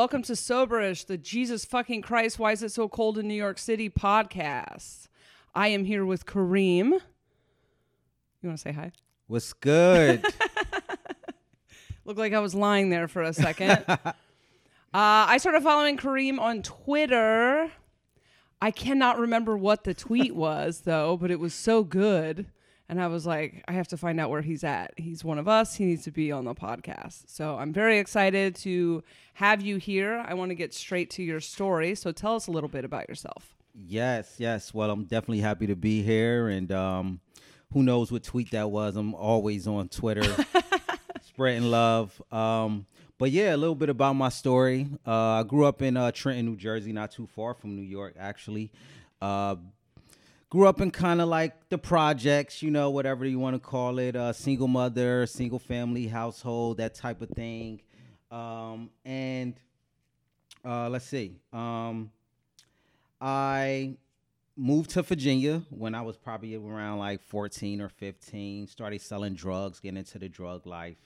Welcome to Soberish, the Jesus fucking Christ, Why Is It So Cold in New York City podcast. I am here with Kareem. You want to say hi? What's good? Looked like I was lying there for a second. uh, I started following Kareem on Twitter. I cannot remember what the tweet was, though, but it was so good. And I was like, I have to find out where he's at. He's one of us. He needs to be on the podcast. So I'm very excited to have you here. I want to get straight to your story. So tell us a little bit about yourself. yes, yes. Well, I'm definitely happy to be here. And um, who knows what tweet that was? I'm always on Twitter, spreading love. Um, but yeah, a little bit about my story. Uh, I grew up in uh, Trenton, New Jersey, not too far from New York, actually. Uh, grew up in kind of like the projects, you know, whatever you want to call it, uh, single mother, single family household, that type of thing. Um, and uh, let's see, um, I moved to Virginia when I was probably around like 14 or 15. Started selling drugs, getting into the drug life.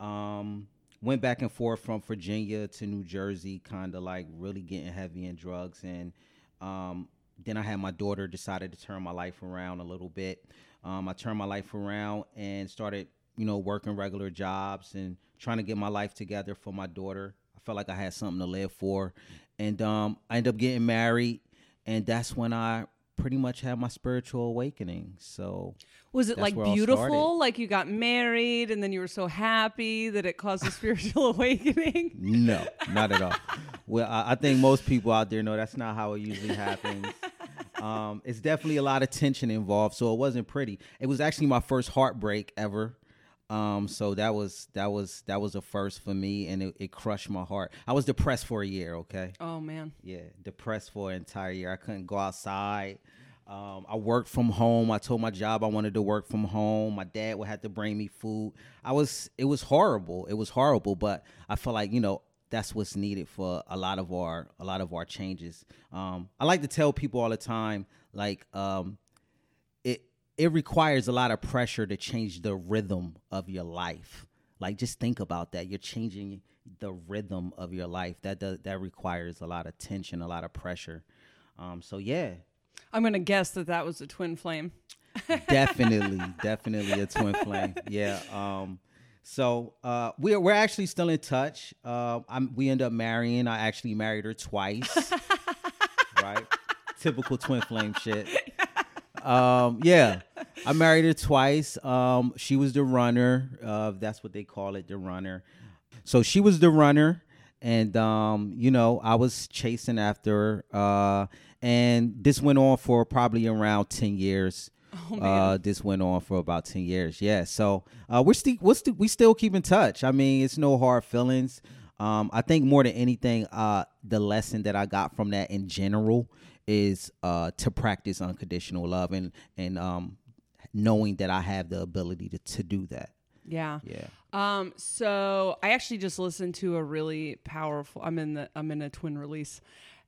Um, went back and forth from Virginia to New Jersey, kind of like really getting heavy in drugs. And um, then I had my daughter, decided to turn my life around a little bit. Um, I turned my life around and started, you know, working regular jobs and trying to get my life together for my daughter. I felt like I had something to live for. And um, I ended up getting married. And that's when I pretty much had my spiritual awakening. So Was it like where it all beautiful? Like you got married and then you were so happy that it caused a spiritual awakening? No, not at all. Well, I, I think most people out there know that's not how it usually happens. Um, it's definitely a lot of tension involved, so it wasn't pretty. It was actually my first heartbreak ever. Um, so that was that was that was a first for me, and it, it crushed my heart. I was depressed for a year. Okay, Oh, man. yeah, depressed for an entire year. I couldn't go outside. Um, I worked from home. I told my job I wanted to work from home. My dad would have to bring me food. I was it was horrible. It was horrible, but I felt like, you know, that's what's needed for a lot of our a lot of our changes. Um, I like to tell people all the time, like, um, it it requires a lot of pressure to change the rhythm of your life. Like just think about that. You're changing the rhythm of your life. That does that requires a lot of tension, a lot of pressure. Um, so yeah, I'm going to guess that that was a twin flame. definitely, definitely a twin flame. Yeah. Um, so uh, we're we're actually still in touch. Uh, I'm, we end up marrying. I actually married her twice. right. Typical twin flame shit. Um, yeah. I married her twice. Um, she was the runner. Uh, that's what they call it, the runner. So she was the runner, and um, you know, I was chasing after her. Uh, and this went on for probably around ten years. Oh. Uh, this went on for about ten years. Yeah. So uh, we're still we're sti- we still keep in touch. I mean, it's no hard feelings. Um, I think more than anything, uh, the lesson that I got from that in general is uh, to practice unconditional love and and um, knowing that I have the ability to to do that. yeah. Yeah. Um, so I actually just listened to a really powerful. I'm in the I'm in a twin release,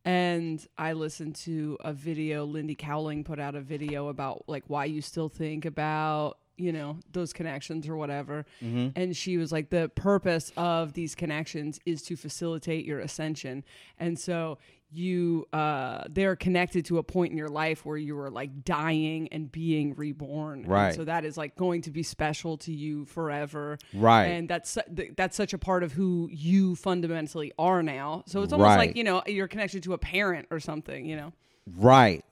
and I listened to a video. Lindy Cowling put out a video about like why you still think about you know those connections or whatever. Mm-hmm. And she was like, the purpose of these connections is to facilitate your ascension, and so you uh they're connected to a point in your life where you were like dying and being reborn And Right. so that is like going to be special to you forever Right. and that's that's such a part of who you fundamentally are now so it's almost like you know you're connected to a parent or something you know Right.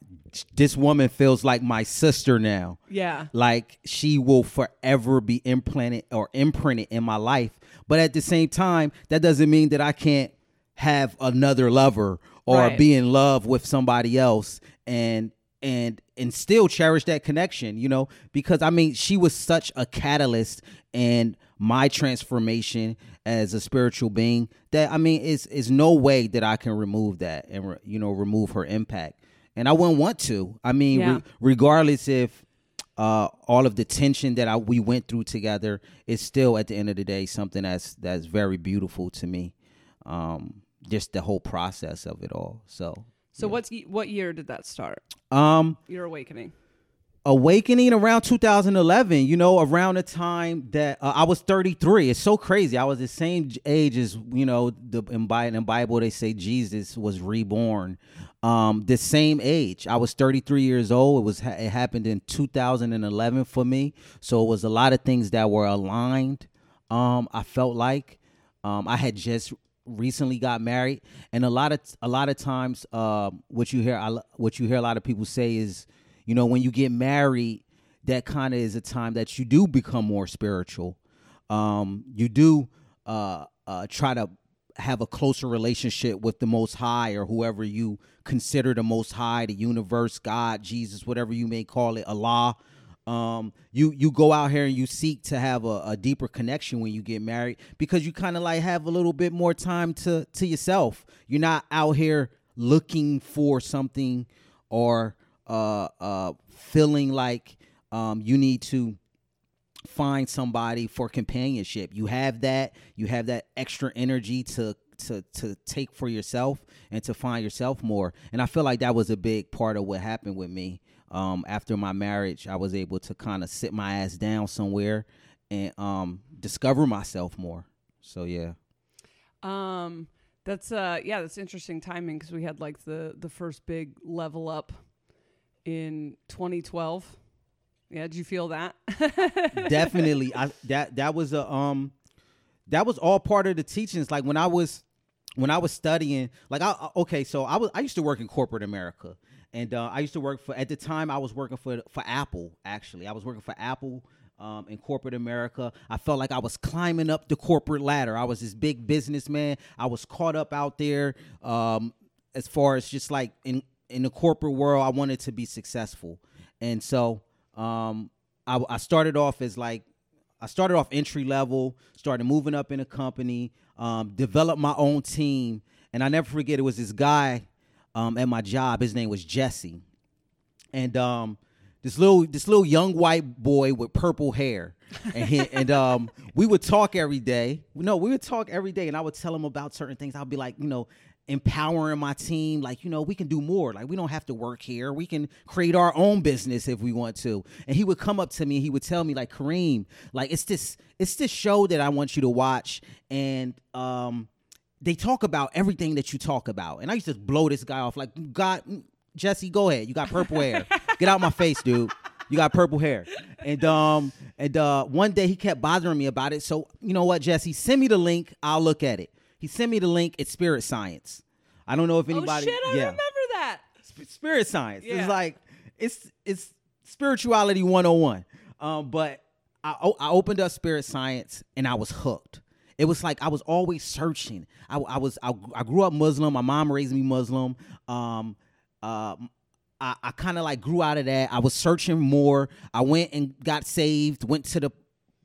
This woman feels like my sister now. yeah Like she will forever be implanted or imprinted in my life. But at the same time, that doesn't mean that I can't have another lover or Right. be in love with somebody else and and and still cherish that connection, you know, because I mean, she was such a catalyst in my transformation as a spiritual being that I mean, it's is no way that I can remove that and re- you know remove her impact, and I wouldn't want to. I mean, Yeah. re- regardless if uh, all of the tension that I, we went through together is still at the end of the day something that's that's very beautiful to me. Um, just the whole process of it all. So, so what's what year did that start? Um, your awakening. Awakening around 2011 you know around the time that uh, i was 33 it's so crazy. I was the same age as you know the in, in the bible they say jesus was reborn. Um the same age. I was 33 years old. It was it happened in 2011 for me. So it was a lot of things that were aligned um i felt like. Um i had just recently got married and a lot of a lot of times uh, what you hear I, what you hear a lot of people say is you know, when you get married, that kind of is a time that you do become more spiritual. Um, you do uh, uh, try to have a closer relationship with the Most High or whoever you consider the Most High, the universe, God, Jesus, whatever you may call it, Allah. Um, you you go out here and you seek to have a, a deeper connection when you get married because you kind of like have a little bit more time to to yourself. You're not out here looking for something or uh, uh, feeling like um, you need to find somebody for companionship. You have that. You have that extra energy to to to take for yourself and to find yourself more. And I feel like that was a big part of what happened with me. Um, after my marriage, I was able to kind of sit my ass down somewhere and um, discover myself more. So yeah. Um, that's uh, yeah, that's interesting timing because we had like the the first big level up in 2012. Yeah, did you feel that? Definitely. I that that was a um that was all part of the teachings like when I was when I was studying like I okay, so I was I used to work in corporate America. And uh, I used to work for at the time I was working for for Apple actually. I was working for Apple um, in corporate America. I felt like I was climbing up the corporate ladder. I was this big businessman. I was caught up out there um, as far as just like in in the corporate world, I wanted to be successful, and so um, I, I started off as like I started off entry level, started moving up in a company, um, developed my own team, and I never forget it was this guy um, at my job. His name was Jesse, and um, this little this little young white boy with purple hair, and he, and um, we would talk every day. No, we would talk every day, and I would tell him about certain things. I'd be like, you know, empowering my team like you know we can do more like we don't have to work here we can create our own business if we want to and he would come up to me and he would tell me like kareem like it's this it's this show that i want you to watch and um they talk about everything that you talk about and i used to blow this guy off like god jesse go ahead you got purple hair get out my face dude you got purple hair and um and uh one day he kept bothering me about it so you know what jesse send me the link i'll look at it he sent me the link. It's Spirit Science. I don't know if anybody. Oh shit! I yeah. remember that. Sp- Spirit Science. Yeah. It's like it's it's spirituality 101. Um, but I I opened up Spirit Science and I was hooked. It was like I was always searching. I, I was I, I grew up Muslim. My mom raised me Muslim. Um, uh, I, I kind of like grew out of that. I was searching more. I went and got saved. Went to the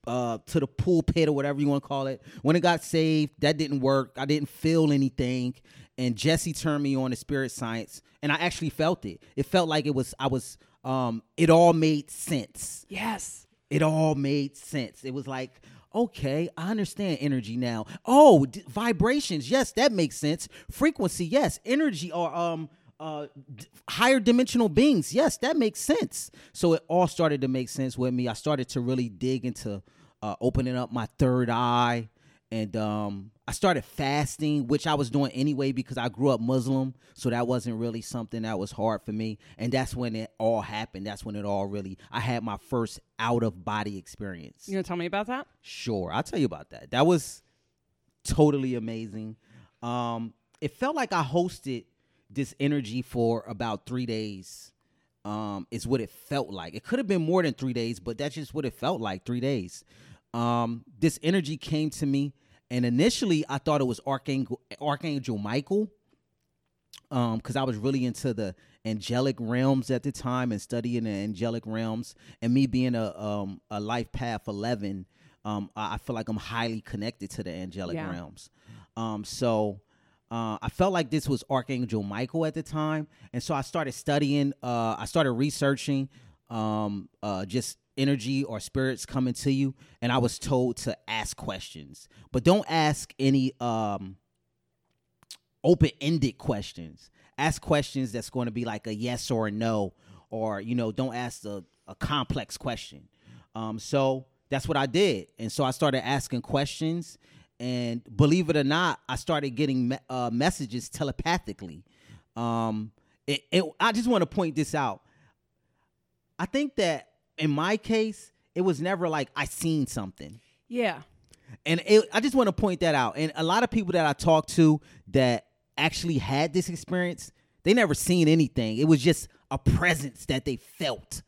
uh, to the pulpit or whatever you want to call it. When it got saved, that didn't work. I didn't feel anything. And Jesse turned me on to spirit science, and I actually felt it. It felt like it was I was. Um, it all made sense. Yes. It all made sense. It was like, okay, I understand energy now. Oh, d- vibrations. Yes, that makes sense. Frequency. Yes, energy or um uh d- higher dimensional beings. Yes, that makes sense. So it all started to make sense with me. I started to really dig into uh, opening up my third eye, and um, I started fasting, which I was doing anyway because I grew up Muslim, so that wasn't really something that was hard for me. And that's when it all happened. That's when it all really. I had my first out of body experience. You gonna tell me about that? Sure, I'll tell you about that. That was totally amazing. Um, it felt like I hosted this energy for about three days. Um, is what it felt like. It could have been more than three days, but that's just what it felt like. Three days. Um, this energy came to me, and initially I thought it was Archangel Archangel Michael. Um, because I was really into the angelic realms at the time and studying the angelic realms, and me being a um a life path eleven, um, I, I feel like I'm highly connected to the angelic Yeah. realms. Um, so uh, I felt like this was Archangel Michael at the time, and so I started studying. Uh, I started researching um, uh, just energy or spirits coming to you, and I was told to ask questions, but don't ask any um, open-ended questions. Ask questions that's going to be like a yes or a no, or you know don't ask a, a complex question. Um, so that's what i did. And so i started asking questions and believe it or not i started getting me- uh, messages telepathically. Um, it, it, i just want to point this out. I think that in my case it was never like i seen something Yeah. and it, I just want to point that out. And a lot of people that I talked to that actually had this experience, they never seen anything. It was just a presence that they felt.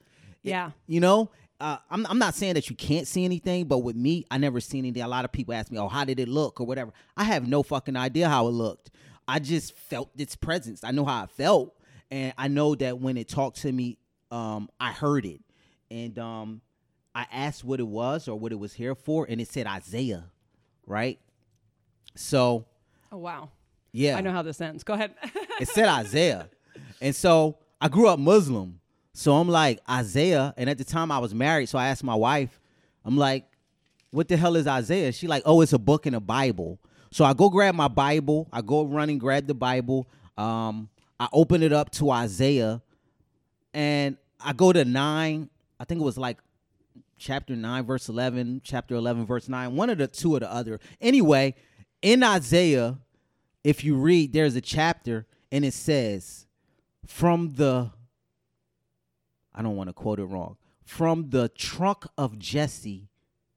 Yeah. You know, uh, I'm I'm not saying that you can't see anything, but with me, I never seen anything. A lot of people ask me, "Oh, how did it look?" or whatever. I have no fucking idea how it looked. I just felt its presence. I know how I felt, and I know that when it talked to me, um, I heard it, and um, I asked what it was or what it was here for, and it said Isaiah, right? So Oh wow. yeah, I know how this ends. Go ahead. it said Isaiah. And so I grew up Muslim. So I'm like, Isaiah. And at the time I was married. So I asked my wife, I'm like, what the hell is Isaiah? She like, oh, it's a book in the Bible. So I go grab my Bible. I go run and grab the Bible. Um, I open it up to Isaiah and I go to nine. I think it was like chapter 9 verse 11 chapter 11 verse 9 one of the two or the other anyway in isaiah if you read there's a chapter and it says from the i don't want to quote it wrong from the trunk of jesse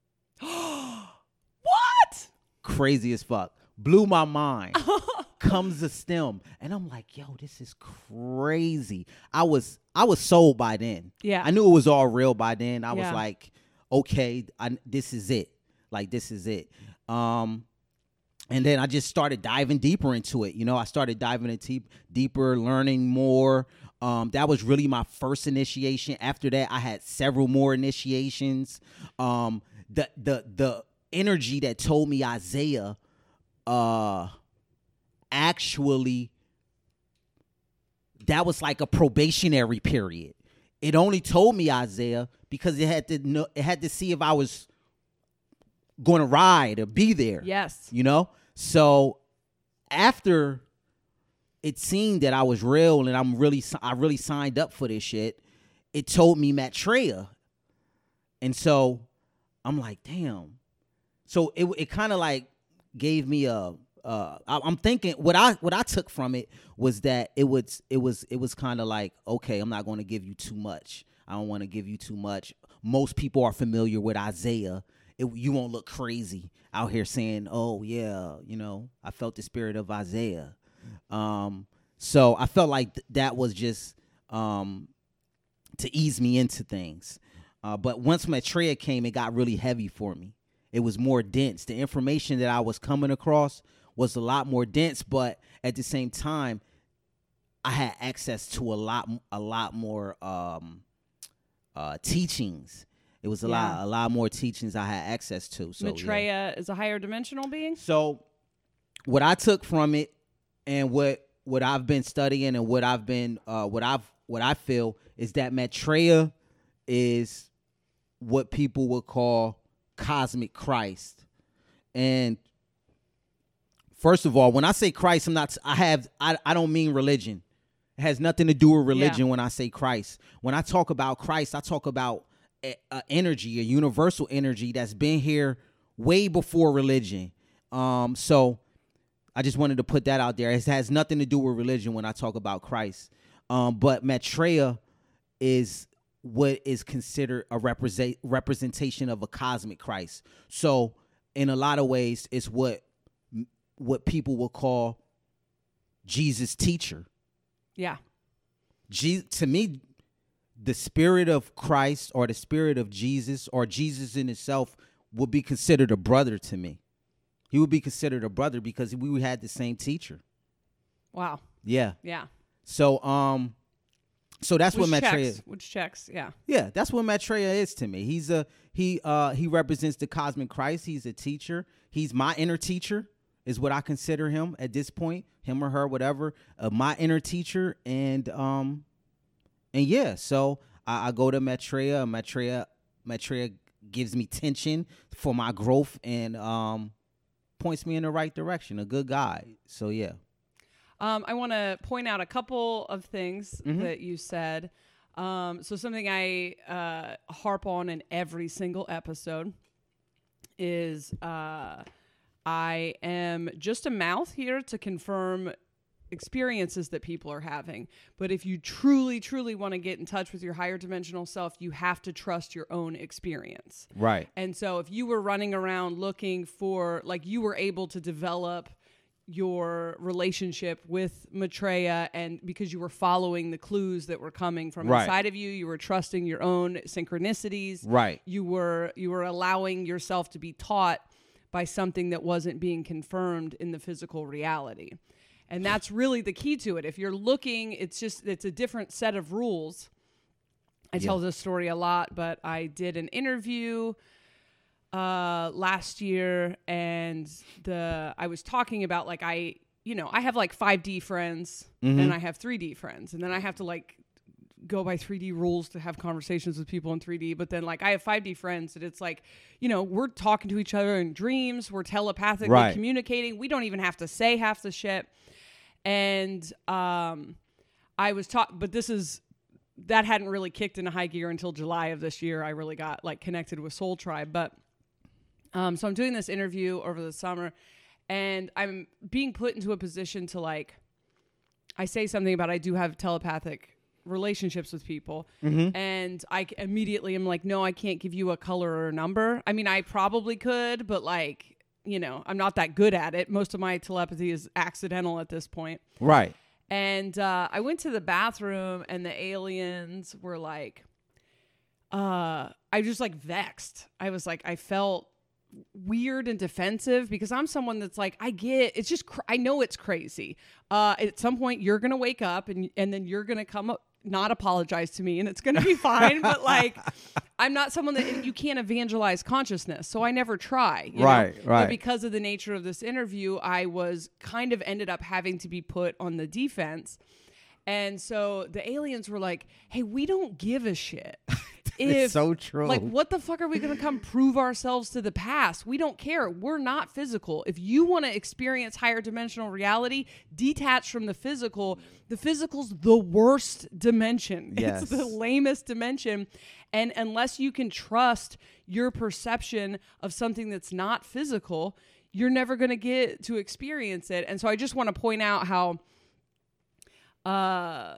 what? crazy as fuck blew my mind comes the stem. And i'm like yo this is crazy. I was i was sold by then. Yeah. i knew it was all real by then. I was like okay I, this is it. Like this is it. Um and then i just started diving deeper into it. You know i started diving into deeper learning more. Um, that was really my first initiation. After that i had several more initiations. Um, the the the energy that told me isaiah uh actually that was like a probationary period. It only told me Isaiah because it had to know it had to see if I was going to ride or be there. Yes. You know? So after it seemed that I was real and I'm really I really signed up for this shit, it told me Maitreya. And so I'm like, damn. So it it kind of like gave me a uh I, I'm thinking what I what I took from it was that it was it was it was kind of like okay I'm not going to give you too much. I don't want to give you too much. Most people are familiar with Isaiah. It, you won't look crazy out here saying oh yeah you know I felt the spirit of Isaiah. Um so I felt like th- that was just um to ease me into things. Uh, but once Maitreya came it got really heavy for me. It was more dense. The information that I was coming across was a lot more dense but at the same time I had access to a lot a lot more um uh teachings it was a Yeah. lot a lot more teachings I had access to so yeah. Is a higher dimensional being. So what I took from it and what what I've been studying and what I've been uh what I've what I feel is that Maitreya is what people would call cosmic Christ. And first of all, when I say Christ, I'm not I have I, I don't mean religion. It has nothing to do with religion when I say Christ. When I talk about Christ, I talk about a, a energy, a universal energy that's been here way before religion. Um, so I just wanted to put that out there. It has nothing to do with religion when I talk about Christ. Um, but Maitreya is what is considered a represent representation of a cosmic Christ. So in a lot of ways, it's what what people will call Jesus' teacher. Yeah. Je- to me, the spirit of Christ or the spirit of Jesus or Jesus in itself would be considered a brother to me. He would be considered a brother because we had the same teacher. Wow. Yeah. Yeah. So um so that's Which what Maitreya checks. Which checks. Yeah. Yeah, that's what Maitreya is to me. He's a he uh he represents the cosmic Christ. He's a teacher. He's my inner teacher is what I consider him at this point, him or her, whatever. Uh, my inner teacher and um and yeah, so I, I go to Maitreya. Maitreya Maitreya gives me tension for my growth and um points me in the right direction, a good guy. So yeah. Um, I want to point out a couple of things Mhm. that you said. Um, so something I uh, harp on in every single episode is uh, I am just a mouth here to confirm experiences that people are having. But if you truly, truly want to get in touch with your higher dimensional self, you have to trust your own experience. Right. And so if you were running around looking for, like, you were able to develop your relationship with Maitreya and because you were following the clues that were coming from Right. inside of you, you were trusting your own synchronicities. Right. You were you were allowing yourself to be taught by something that wasn't being confirmed in the physical reality. And that's really the key to it. If you're looking, it's just it's a different set of rules. I tell this story a lot, but I did an interview uh last year and the I was talking about like I you know, I have like 5D friends and I have 3D friends and then I have to like go by 3D rules to have conversations with people in 3D, but then like I have 5D friends and it's like, you know, we're talking to each other in dreams, we're telepathically Right. communicating. We don't even have to say half the shit. And um I was taught but this is that hadn't really kicked into high gear until July of this year. I really got like connected with Soul Tribe, but um, so I'm doing this interview over the summer, and I'm being put into a position to like, I say something about I do have telepathic relationships with people, and i immediately am like, no, I can't give you a color or a number. I mean, I probably could, but like, you know, I'm not that good at it. Most of my telepathy is accidental at this point. Right. And uh, I went to the bathroom, and the aliens were like, uh, I just like vexed. I was like, I felt weird and defensive because I'm someone that's like, I get it's just, cr- I know it's crazy. Uh, at some point, you're gonna wake up, and and then you're gonna come up. Not apologize to me, and it's gonna be fine. but like, I'm not someone that you can't evangelize consciousness, so I never try. you know? Right, But right. because of the nature of this interview, I was kind of ended up having to be put on the defense. And so the aliens were like, "Hey, we don't give a shit." if so true. Like, what the fuck are we going to come prove ourselves to the past? We don't care. We're not physical. If you want to experience higher dimensional reality, detached from the physical, the physical's the worst dimension. Yes. It's the lamest dimension. And unless you can trust your perception of something that's not physical, you're never going to get to experience it. And so I just want to point out how uh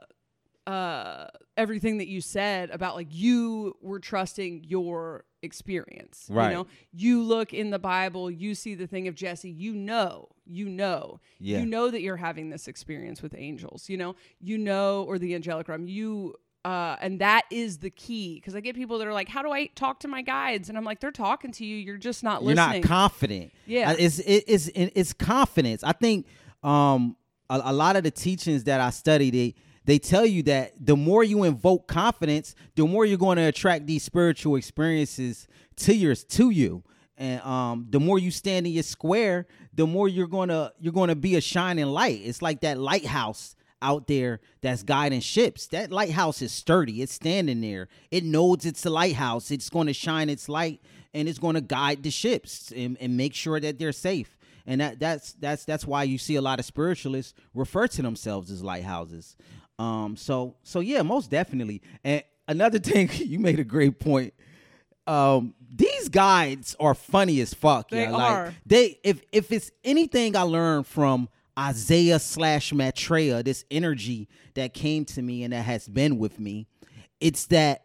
uh everything that you said about like you were trusting your experience Right. you know you look in the bible you see the thing of jesse you know you know Yeah. you know that you're having this experience with angels you know you know or the angelic realm you uh, and that is the key because I get people that are like, "How do I talk to my guides?" And I'm like, "They're talking to you. You're just not listening. You're not confident. Yeah. Uh, it's it, it's it's confidence. I think um a, a lot of the teachings that I studied, they they tell you that the more you invoke confidence, the more you're going to attract these spiritual experiences to yours to you. And um, the more you stand in your square, the more you're gonna you're gonna be a shining light. It's like that lighthouse out there that's guiding ships. That lighthouse is sturdy. It's standing there. It knows it's a lighthouse. It's going to shine its light and it's going to guide the ships and, and make sure that they're safe. And that that's that's that's why you see a lot of spiritualists refer to themselves as lighthouses. Um so so yeah, most definitely. And another thing you made a great point. Um these guides are funny as fuck. They yeah. Like, are. they if if it's anything I learned from Isaiah slash Maitreya, this energy that came to me and that has been with me, it's that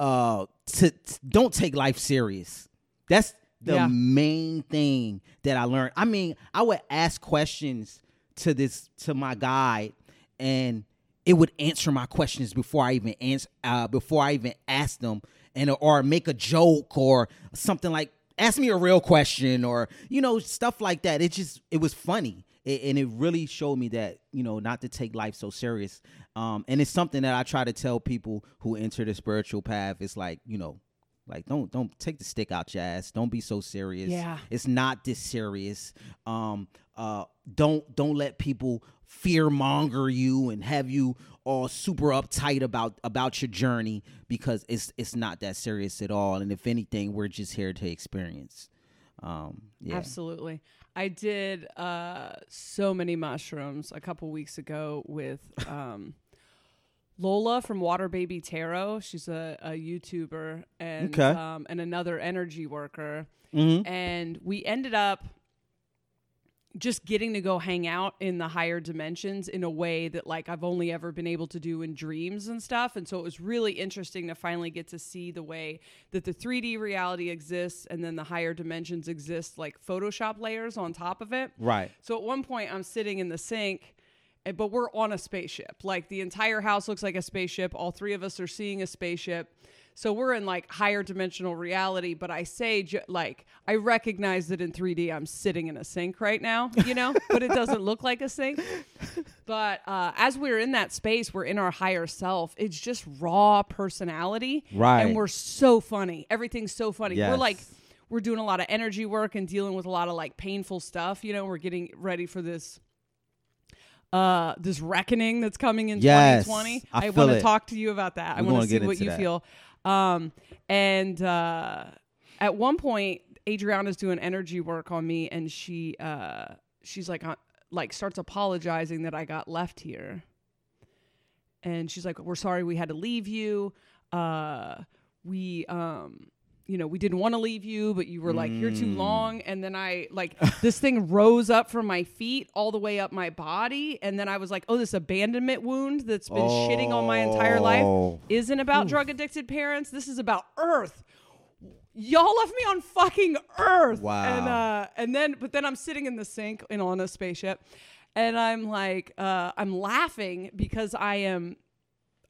uh to, to- don't take life serious. That's the Yeah. main thing that I learned. I mean, I would ask questions to this to my guide and it would answer my questions before I even answer uh before I even ask them and or make a joke or something like ask me a real question or you know stuff like that. It just it was funny. It, and it really showed me that you know not to take life so serious um and it's something that i try to tell people who enter the spiritual path it's like you know like don't don't take the stick out your ass don't be so serious Yeah. it's not this serious um uh don't don't let people fear monger you and have you all super uptight about about your journey because it's it's not that serious at all and if anything we're just here to experience um yeah Absolutely. I did uh, so many mushrooms a couple weeks ago with um, Lola from Water Baby Tarot. She's a, a YouTuber and Okay. um, and another energy worker. Mhm. And we ended up just getting to go hang out in the higher dimensions in a way that like I've only ever been able to do in dreams and stuff. And so it was really interesting to finally get to see the way that the 3D reality exists and then the higher dimensions exist like Photoshop layers on top of it. Right. So at one point, I'm sitting in the sink, eh, but we're on a spaceship. Like the entire house looks like a spaceship. All three of us are seeing a spaceship. So we're in like higher dimensional reality. But I say, ju- like, I recognize that in 3D, I'm sitting in a sink right now, you know, but it doesn't look like a sink. But uh, as we're in that space, we're in our higher self. It's just raw personality. Right. And we're so funny. Everything's so funny. We're like, we're doing a lot of energy work and dealing with a lot of like painful stuff. You know, we're getting ready for this uh this reckoning that's coming in Yes, 2020. I feel want to talk to you about that. I We're want gonna see what you that. feel. Um and uh at one point Adriana's doing energy work on me and she uh she's like uh, like starts apologizing that I got left here. And she's like, "We're sorry we had to leave you. Uh we um you know, we didn't want to leave you, but you were like "You're too Mm. long. And then I like this thing rose up from my feet all the way up my body. And then I was like, oh, this abandonment wound that's been shitting on my entire life Oh. isn't about drug addicted parents. This is about Earth. Y'all left me on fucking Earth. Wow. And uh and then but then I'm sitting in the sink and on a spaceship and I'm like uh I'm laughing because I am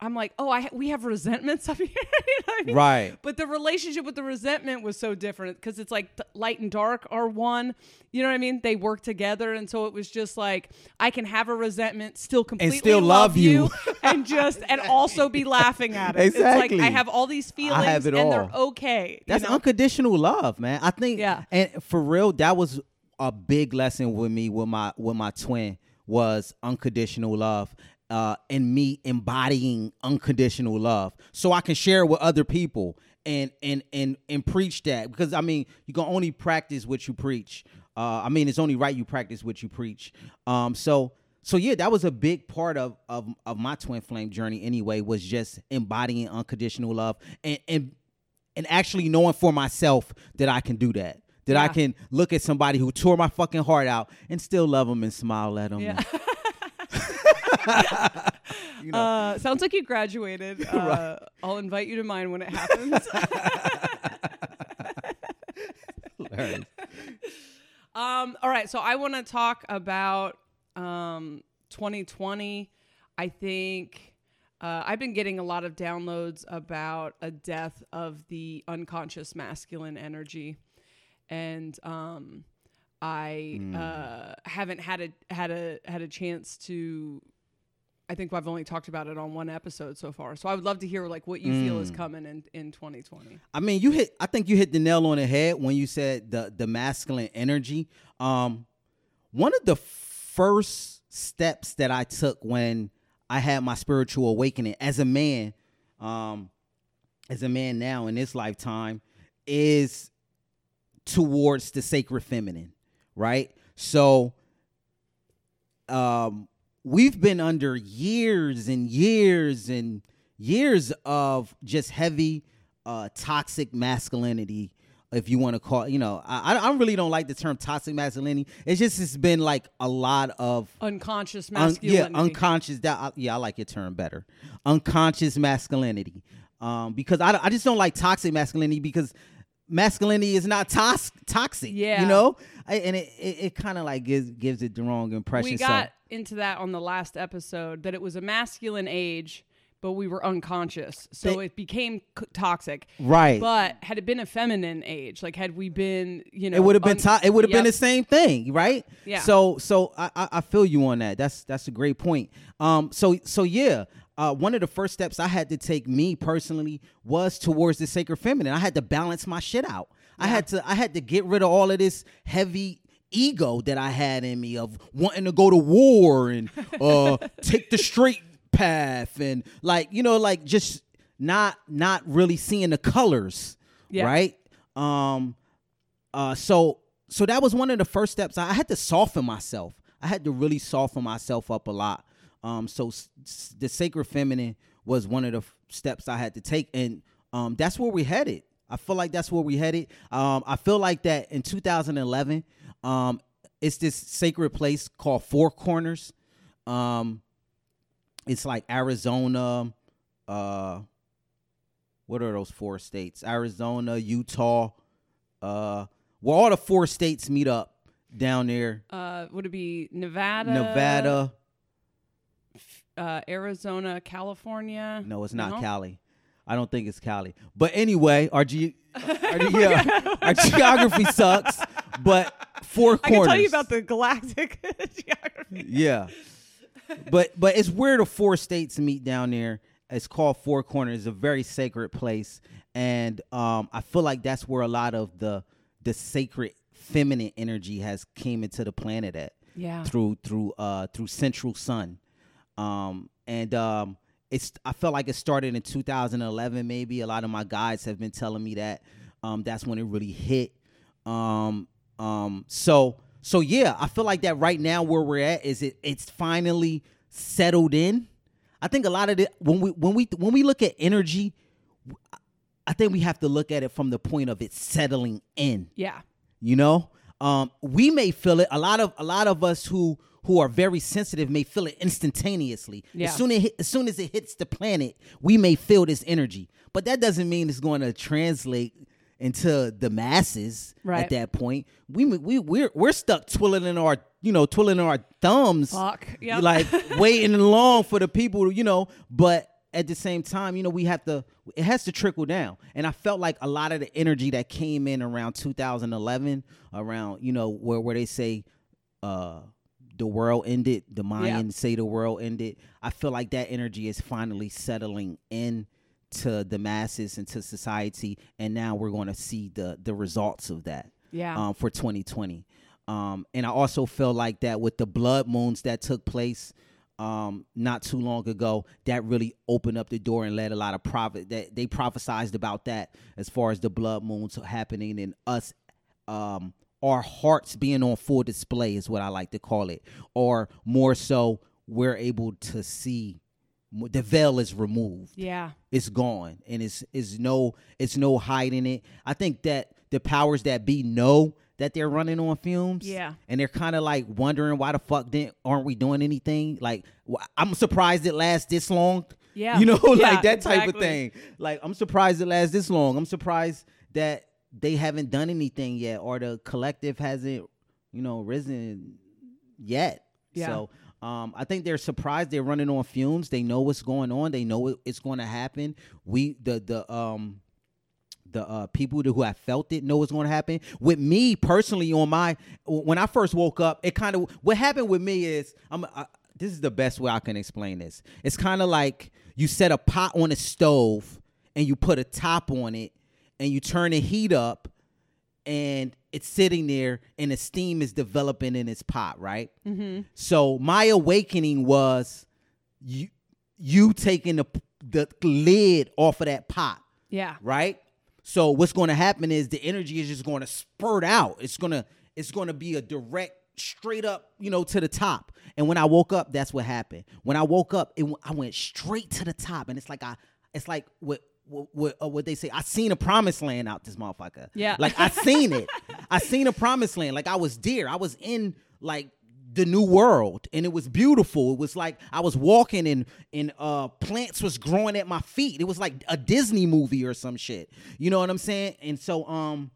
I'm like, oh, I we have resentments up here. you know I mean? Right. But the relationship with the resentment was so different because it's like light and dark are one. You know what I mean? They work together, and so it was just like I can have a resentment, still completely still love you. and just and also be laughing at it. It's Exactly. like I have all these feelings, have it and they're all. okay. That's know? unconditional love, man. I think Yeah. and for real, that was a big lesson with me with my with my twin was unconditional love. Uh, and me embodying unconditional love, so I can share it with other people and and and and preach that. Because I mean, you can only practice what you preach. Uh, I mean, it's only right you practice what you preach. Um, so so yeah, that was a big part of of of my twin flame journey. Anyway, was just embodying unconditional love and and and actually knowing for myself that I can do that. That I can look at somebody who tore my fucking heart out and still love them and smile at them. Yeah. you know, Uh, sounds like you graduated. Uh, I'll invite you to mine when it happens. Um, all right, so I want to talk about um, 2020. I think uh, I've been getting a lot of downloads about a death of the unconscious masculine energy, and um, I uh, haven't had a had a had a chance to. I think I've only talked about it on one episode so far. So I would love to hear like what you feel is coming in in 2020. I mean, you hit. I think you hit the nail on the head when you said the the masculine energy. Um, one of the first steps that I took when I had my spiritual awakening as a man, um, as a man now in this lifetime, is towards the sacred feminine, right? So, um, we've been under years and years and years of just heavy uh toxic masculinity if you want to call you know I, I really don't like the term toxic masculinity. It's just it's been like a lot of Unconscious un- masculinity. yeah unconscious that I- yeah i like your term better. Unconscious masculinity. Um because i, I just don't like toxic masculinity because masculinity is not tos- toxic Yeah. you know I, and it, it, it kind of like gives gives it the wrong impression we so- got into that on the last episode that it was a masculine age but we were unconscious so They- it became c- toxic right but had it been a feminine age like had we been you know it would have been to- it would have been the same thing, right? Yeah. So so I I feel you on that. That's that's a great point. Um so so yeah, uh one of the first steps I had to take me personally was towards the sacred feminine. I had to balance my shit out. I had to I had to get rid of all of this heavy ego that I had in me of wanting to go to war and uh take the straight path and like you know like just not not really seeing the colors, Yeah. right? Um uh, so so that was one of the first steps. I had to soften myself. I had to really soften myself up a lot. Um, so s- s- the sacred feminine was one of the f- steps I had to take, and um, that's where we headed. I feel like that's where we headed. Um, I feel like that in 2011, um, it's this sacred place called Four Corners. Um, it's like Arizona. Uh, what are those four states? Arizona, Utah. Uh, where all the four states meet up down there. Uh, would it be Nevada? Nevada. Uh, Arizona, California. No, it's not No? Cali. I don't think it's Cali. But anyway, our, ge- our, yeah, our geography sucks. But four I corners. can tell you about the galactic geography. yeah. But but it's where the four states meet down there. It's called Four Corners. It's a very sacred place, and um, I feel like that's where a lot of the the sacred feminine energy has came into the planet at Yeah. through through uh through Central Sun, um, and um, it's I felt like it started in 2011. Maybe a lot of my guys have been telling me that um, that's when it really hit. Um, um, so so yeah, I feel like that right now where we're at is it it's finally settled in. I think a lot of it when we when we when we look at energy, I think we have to look at it from the point of it settling in Yeah. you know um we may feel it a lot of a lot of us who who are very sensitive may feel it instantaneously Yeah. as soon as, it, as soon as it hits the planet we may feel this energy but that doesn't mean it's going to translate into the masses Right. at that point we we we're we're stuck twiddling our you know twiddling our thumbs. Yep. like waiting long for the people, to, you know, but at the same time, you know, we have to it has to trickle down. And I felt like a lot of the energy that came in around 2011, around, you know, where where they say uh the world ended, the Mayans say the world ended. I feel like that energy is finally settling in to the masses and to society and now we're going to see the the results of that yeah. um, for 2020. Um, and I also feel like that with the blood moons that took place um, not too long ago, that really opened up the door and led a lot of profit that they prophesized about that as far as the blood moons happening and us um our hearts being on full display is what I like to call it. Or more so, we're able to see the veil is removed yeah. it's gone and it's it's no it's no hiding it i think that the powers that be know that they're running on fumes Yeah. and they're kind of like wondering why the fuck didn't aren't we doing anything like i'm surprised it lasts this long Yeah. you know Yeah, like that type of thing like i'm surprised it lasts this long i'm surprised that they haven't done anything yet or the collective hasn't you know risen yet Yeah. so um, I think they're surprised they're running on fumes. They know what's going on. They know it, it's going to happen. We the the um the uh, people who have felt it know what's going to happen. With me personally, on my when I first woke up, it kind of what happened with me is I'm. I, this is the best way I can explain this. It's kind of like you set a pot on a stove and you put a top on it and you turn the heat up and it's sitting there and the steam is developing in its pot, right? Mm-hmm. So my awakening was you you taking the the lid off of that pot, Yeah. right? So what's going to happen is the energy is just going to spurt out. It's going to it's going to be a direct straight up, you know, to the top. And when I woke up, that's what happened. When I woke up, it, I went straight to the top and it's like I it's like what what what, uh, what they say. I seen a promised land out this motherfucker. Yeah. Like I seen it. I seen a promised land. Like I was there. I was in like the new world and it was beautiful. It was like I was walking and and uh plants was growing at my feet. It was like a Disney movie or some shit. You know what I'm saying? And so um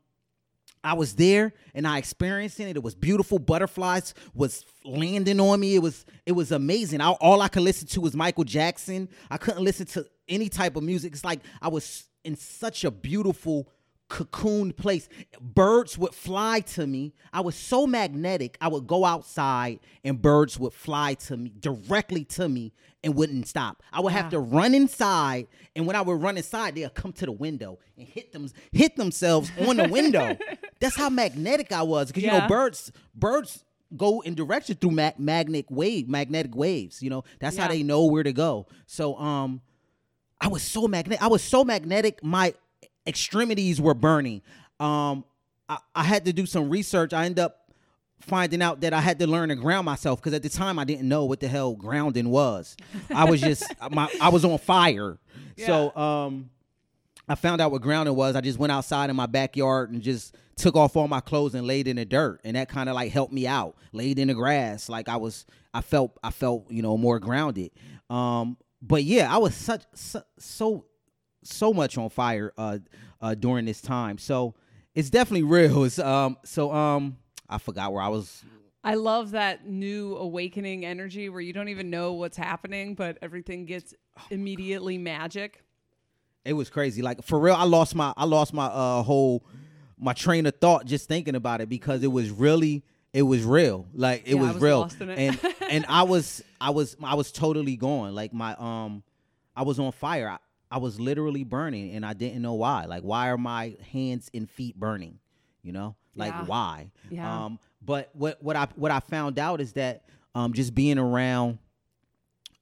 I was there and I experienced it. It was beautiful. Butterflies was landing on me. It was it was amazing. I, all I could listen to was Michael Jackson. I couldn't listen to any type of music. It's like I was in such a beautiful cocooned place. Birds would fly to me. I was so magnetic. I would go outside and birds would fly to me directly to me and wouldn't stop. I would have Wow. to run inside, and when I would run inside, they'd come to the window and hit them hit themselves on the window. That's how magnetic I was because you know birds birds go in direction through mag- magnetic wave magnetic waves. You know that's how they know where to go. So um, I was so magnetic. I was so magnetic. My extremities were burning. Um, I, I had to do some research. I ended up finding out that I had to learn to ground myself because at the time I didn't know what the hell grounding was. I was just my I was on fire. So um I found out what grounding was. I just went outside in my backyard and just took off all my clothes and laid in the dirt and that kind of like helped me out. Laid in the grass like I was I felt I felt, you know, more grounded. Um but yeah, I was such so so, so much on fire uh uh during this time. So it's definitely real. It's um so um I forgot where I was. I love that new awakening energy where you don't even know what's happening, but everything gets immediately magic. It was crazy. Like for real, I lost my I lost my uh whole my train of thought just thinking about it because it was really it was real. Like it Yeah, was, was real. it. And and I was I was I was totally gone. Like my um I was on fire. I, I was literally burning and I didn't know why. Like why are my hands and feet burning? You know? Like Yeah. why? Yeah. Um but what what I what I found out is that um just being around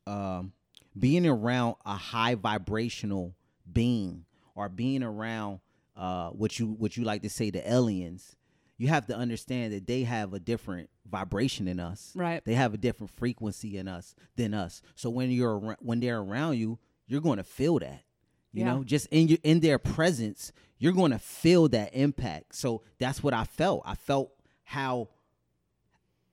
um being around a high vibrational being or being around uh what you what you like to say the aliens you have to understand that they have a different vibration in us Right. they have a different frequency in us than us so when you're when they're around you you're going to feel that you Yeah. know just in your in their presence you're going to feel that impact. So that's what i felt. I felt how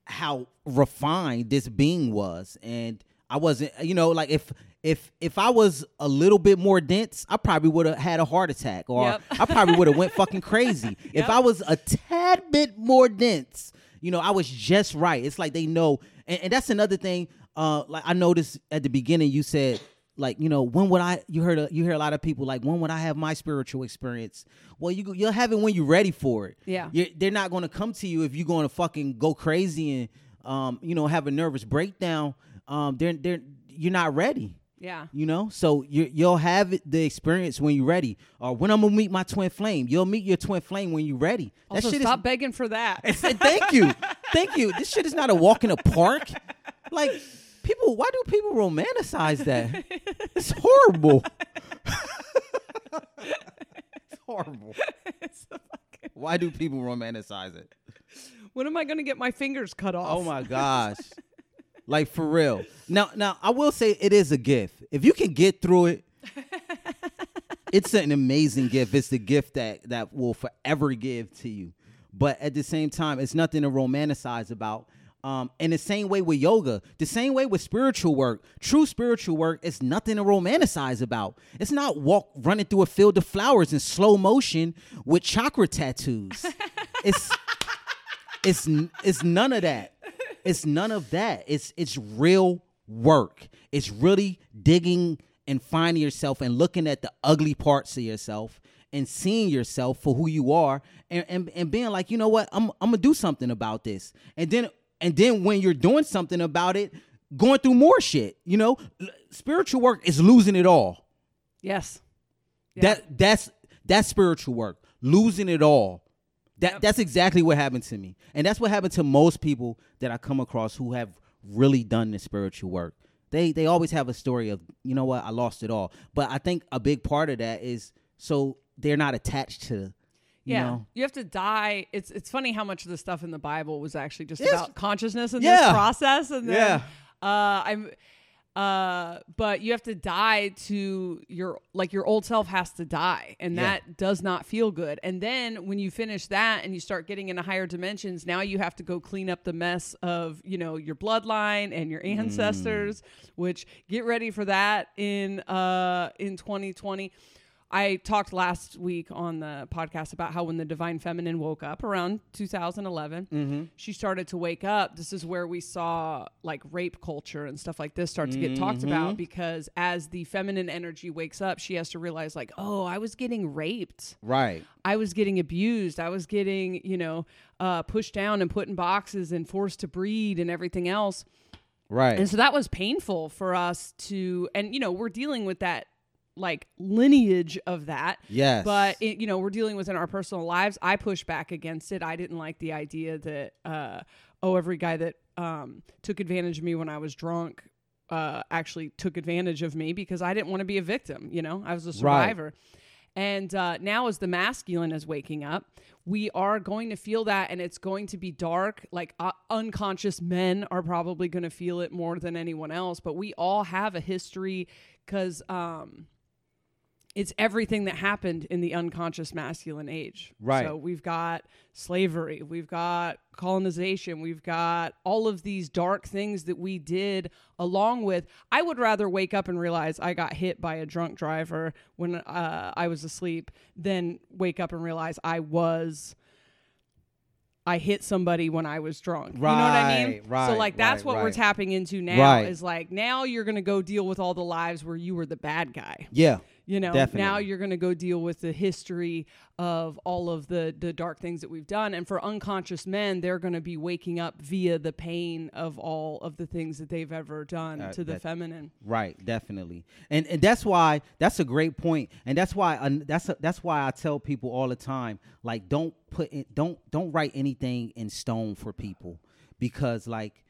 how refined this being was. And i wasn't you know like if if if i was a little bit more dense i probably would have had a heart attack or Yep. i probably would have went fucking crazy. If i was a tad bit more dense you know i was just right. It's like they know and, and that's another thing uh like i noticed at the beginning you said like you know when would i you heard a, you hear a lot of people like when would i have my spiritual experience? Well you you'll have it when you're ready for it. Yeah. you're, they're not going to come to you if you're going to fucking go crazy and um you know have a nervous breakdown. Um they're they're you're not ready. Yeah. you know? So you you'll have it, the experience when you're ready. Or when i'm gonna meet my twin flame. You'll meet your twin flame when you're ready. That Also, shit stop is begging for that. thank you. Thank you. This shit is not a walk in a park. Like people why do people romanticize that it's horrible it's horrible It's fucking- why do people romanticize it when am I going to get my fingers cut off? Oh my gosh. like for real. Now now I will say it is a gift. If you can get through it, it's an amazing gift. It's the gift that that will forever give to you. But at the same time, it's nothing to romanticize about. Um, in the same way with yoga, the same way with spiritual work, true spiritual work is nothing to romanticize about. It's not walk running through a field of flowers in slow motion with chakra tattoos. it's it's it's none of that. It's none of that. It's it's real work. It's really digging and finding yourself and looking at the ugly parts of yourself and seeing yourself for who you are and, and, and being like, you know what, I'm I'm gonna do something about this. And then and then when you're doing something about it, going through more shit, you know, spiritual work is losing it all. Yes. Yeah. That that's that's spiritual work. Losing it all. That Yep. that's exactly what happened to me. And that's what happened to most people that I come across who have really done the spiritual work. They they always have a story of, you know what, I lost it all. But I think a big part of that is so they're not attached to yeah, know. you have to die. It's it's funny how much of the stuff in the Bible was actually just Yes. about consciousness and Yeah. this process, and then Yeah. uh, I'm, uh, but you have to die to your like your old self has to die, and Yeah. that does not feel good. And then when you finish that and you start getting into higher dimensions, now you have to go clean up the mess of you know your bloodline and your ancestors. Which get ready for that in uh in 2020. I talked last week on the podcast about how when the divine feminine woke up around 2011, she started to wake up. This is where we saw like rape culture and stuff like this start to get talked about because as the feminine energy wakes up, she has to realize like, oh, I was getting raped. Right. I was getting abused. I was getting, you know, uh, pushed down and put in boxes and forced to breed and everything else. Right. And so that was painful for us to, and you know, we're dealing with that like lineage of that. Yes. But it, you know, we're dealing with in our personal lives. I push back against it. I didn't like the idea that uh, oh, every guy that um, took advantage of me when I was drunk uh, actually took advantage of me because I didn't want to be a victim. You know, I was a survivor. And uh, now, as the masculine is waking up, we are going to feel that, and it's going to be dark. Like uh, unconscious men are probably going to feel it more than anyone else, but we all have a history because. Um, it's everything that happened in the unconscious masculine age. Right. So we've got slavery, we've got colonization, we've got all of these dark things that we did along with I would rather wake up and realize I got hit by a drunk driver when uh, I was asleep than wake up and realize I was I hit somebody when I was drunk. Right, you know what I mean? right, so like that's right, what we're tapping into now Right. is like now you're going to go deal with all the lives where you were the bad guy. Yeah. You know, Definitely. now you're going to go deal with the history of all of the the dark things that we've done and for unconscious men they're going to be waking up via the pain of all of the things that they've ever done Uh, to the feminine. Right, definitely, and and that's why that's a great point, and that's why uh, that's that's why I tell people all the time, like don't put in, don't don't write anything in stone for people, because like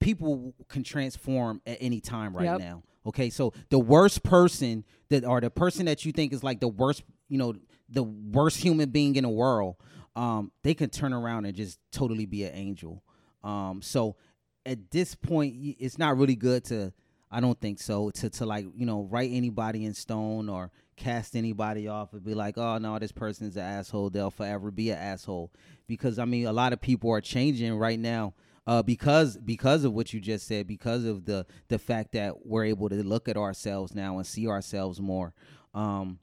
people can transform at any time right Yep. now. Okay, so the worst person that or the person that you think is like the worst, you know, the worst human being in the world, um, they can turn around and just totally be an angel. Um, so at this point, it's not really good to. I don't think so. To to like you know write anybody in stone or cast anybody off and be like, oh no, this person's an asshole. They'll forever be an asshole. Because I mean, a lot of people are changing right now. Uh, because because of what you just said, because of the the fact that we're able to look at ourselves now and see ourselves more. Um,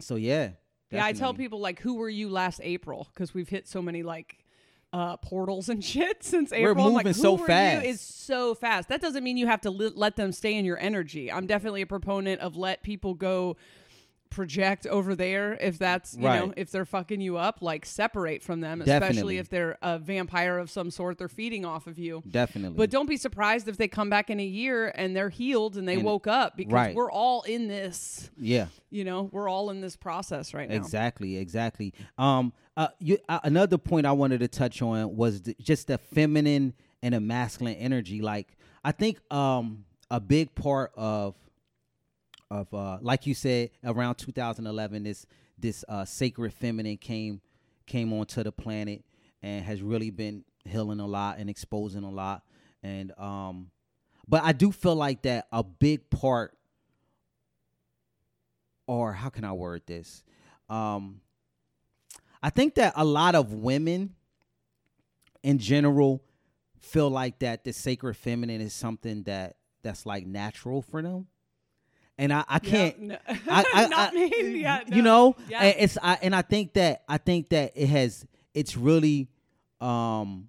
so yeah, Yeah, I tell people like who were you last April because we've hit so many like uh, portals and shit since April. We're April. I'm like, so were fast. You? It's so fast. That doesn't mean you have to li- let them stay in your energy. I'm definitely a proponent of let people go project over there if that's you know if they're fucking you up like separate from them especially Definitely. if they're a vampire of some sort they're feeding off of you definitely. but don't be surprised if they come back in a year and they're healed and they And- woke up because right. we're all in this yeah. you know we're all in this process right now Exactly, exactly. Um, uh, you, uh, another point I wanted to touch on was the, just the feminine and the masculine energy. Like, I think um, a big part of of uh, like you said, around 2011, this this uh, sacred feminine came came onto the planet and has really been healing a lot and exposing a lot. And um, but I do feel like that a big part or how can I word this? Um, I think that a lot of women in general feel like that the sacred feminine is something that that's like natural for them. And I, I can't Yeah, no. I, I, not me. Yeah, you know, Yeah. and it's I, and I think that I think that it has it's really um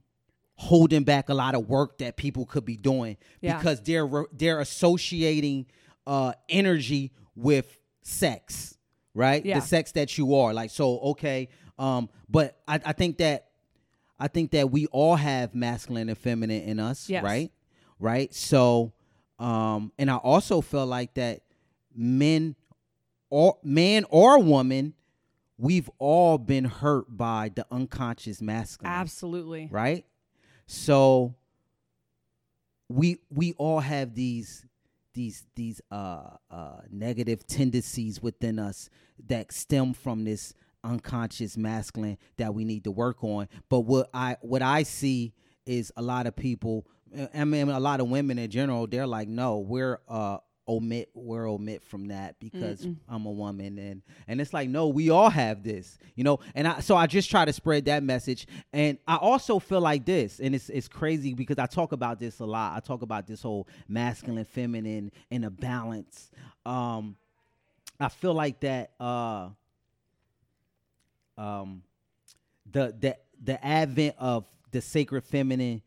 holding back a lot of work that people could be doing Yeah. because they're they're associating uh energy with sex, right? Yeah. The sex that you are. Like so okay, um but I I think that I think that we all have masculine and feminine in us, Yes. right? Right? So um and I also feel like that men or man or woman we've all been hurt by the unconscious masculine. Absolutely. right? So we we all have these these these uh uh negative tendencies within us that stem from this unconscious masculine that we need to work on. But what i what i see is a lot of people i mean a lot of women in general they're like no we're uh omit we're omit from that because i'm a woman and and it's like no we all have this you know? And i so i just try to spread that message. And i also feel like this and it's it's crazy because i talk about this a lot. I talk about this whole masculine feminine and a balance um i feel like that uh um the the the advent of the sacred feminine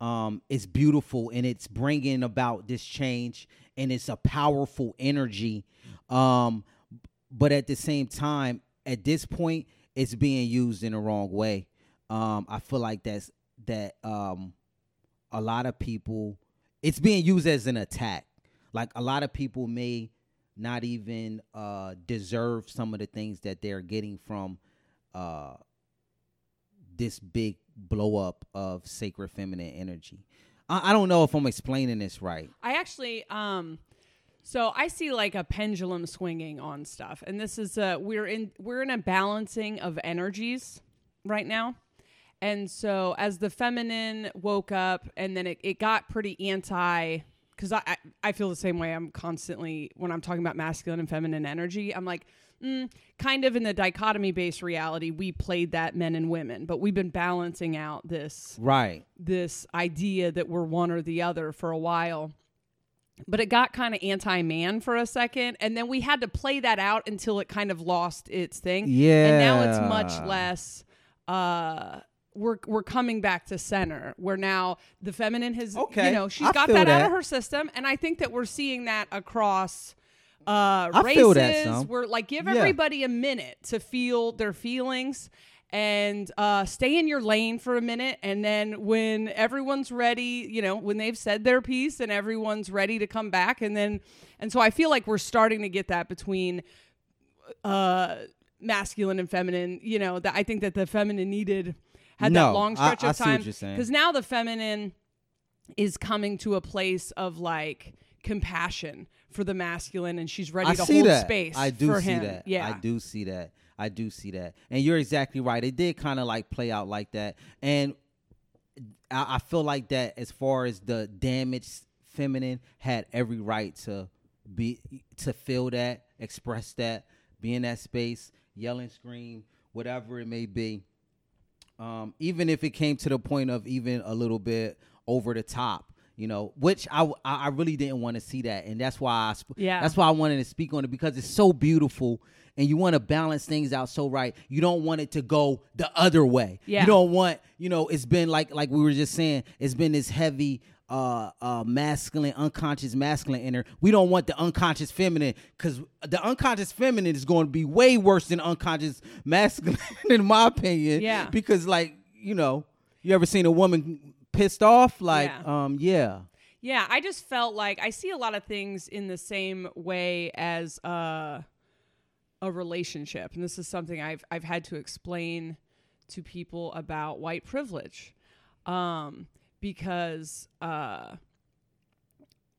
um is beautiful and it's bringing about this change and it's a powerful energy um but at the same time at this point it's being used in the wrong way um i feel like that's that um a lot of people it's being used as an attack like a lot of people may not even uh deserve some of the things that they're getting from uh this big blow up of sacred feminine energy. I, I don't know if I'm explaining this right. I actually um So I see like a pendulum swinging on stuff, and this is uh we're in we're in a balancing of energies right now. And so as the feminine woke up, and then it, it got pretty anti because I, I I feel the same way. I'm constantly when I'm talking about masculine and feminine energy, I'm like. Mm, kind of in the dichotomy based reality, we played that men and women, but we've been balancing out this Right. this idea that we're one or the other for a while. But it got kind of anti man for a second. And then we had to play that out until it kind of lost its thing. Yeah, And now it's much less uh we're we're coming back to center. Where now the feminine has Okay. you know, she's I got feel that, out of her system. And I think that we're seeing that across uh I races. feel that, some. We're like give Yeah. everybody a minute to feel their feelings and uh, stay in your lane for a minute and then when everyone's ready you know when they've said their piece and everyone's ready to come back and then and so i feel like we're starting to get that between uh masculine and feminine you know that i think that the feminine needed had that long stretch I of time because now the feminine is coming to a place of like compassion for the masculine and she's ready I to see hold that. space I do for see him that. yeah I do see that. I do see that. And you're exactly right. It did kind of like play out like that. And I, I feel like that as far as the damaged feminine had every right to be to feel that, express that, be in that space, yell and scream, whatever it may be. Um, even if it came to the point of even a little bit over the top, you know, which I I really didn't want to see that, and that's why I sp- Yeah. that's why I wanted to speak on it because it's so beautiful. And you want to balance things out so right. You don't want it to go the other way. Yeah. You don't want, you know, it's been like like we were just saying, it's been this heavy uh uh masculine, unconscious masculine inner. We don't want the unconscious feminine because the unconscious feminine is going to be way worse than unconscious masculine, in my opinion. Yeah. Because like, you know, you ever seen a woman pissed off? Like, Yeah. um, yeah. Yeah, I just felt like I see a lot of things in the same way as uh, a relationship, and this is something I've I've had to explain to people about white privilege, um, because uh,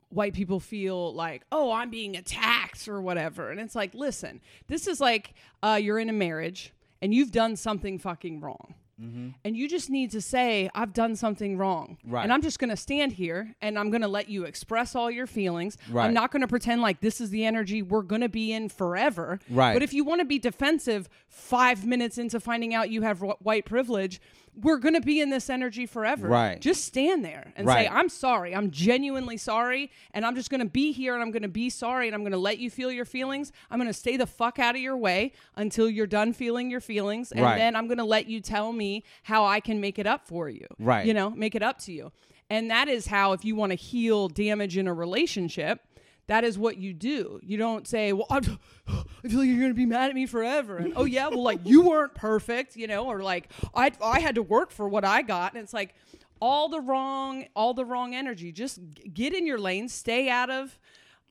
white people feel like, oh, I'm being attacked or whatever, and it's like, listen, this is like uh, you're in a marriage and you've done something fucking wrong. Mm-hmm. And you just need to say, I've done something wrong. Right. And I'm just going to stand here and I'm going to let you express all your feelings. Right. I'm not going to pretend like this is the energy we're going to be in forever. Right. But if you want to be defensive five minutes into finding out you have wh- white privilege, we're going to be in this energy forever. Right. Just stand there and Right. say, I'm sorry. I'm genuinely sorry. And I'm just going to be here and I'm going to be sorry and I'm going to let you feel your feelings. I'm going to stay the fuck out of your way until you're done feeling your feelings. And Right. then I'm going to let you tell me how I can make it up for you. Right. You know, make it up to you. And that is how, if you want to heal damage in a relationship, that is what you do. You don't say, "Well, I'm, I feel like you're going to be mad at me forever." And oh yeah, well, like you weren't perfect, you know, or like I I had to work for what I got, and it's like all the wrong all the wrong energy. Just g- get in your lane, stay out of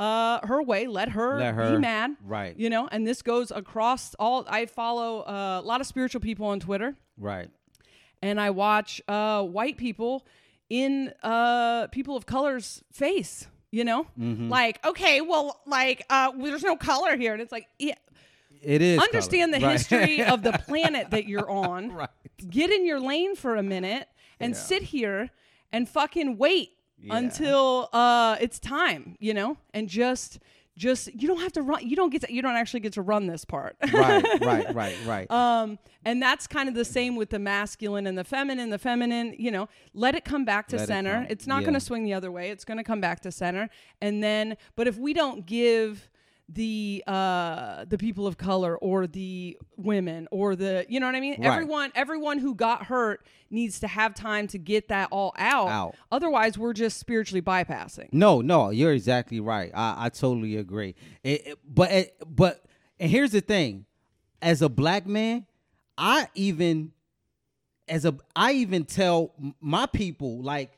uh her way, let her, Let her- be mad, right. You know, and this goes across all. I follow uh, a lot of spiritual people on Twitter Right. and I watch uh, white people in uh, people of color's face. You know, Mm-hmm. like okay, well, like uh, well, there's no color here, and it's like yeah, It is. understand color. the Right. history of the planet that you're on. Right. Get in your lane for a minute and Yeah. sit here and fucking wait Yeah. until uh, it's time. You know, and just just you don't have to run. You don't get to, you don't actually get to run this part. right. Right. Right. Right. Um, and that's kind of the same with the masculine and the feminine. The feminine, you know, let it come back to Let center. come. It's not Yeah. going to swing the other way. It's going to come back to center. And then, but if we don't give the uh the people of color or the women or the you know what i mean Right. everyone everyone who got hurt needs to have time to get that all out, Out. otherwise we're just spiritually bypassing No, no, you're exactly right. I, I totally agree. It, it- but it, but and here's the thing: as a black man, I even as a I even tell my people like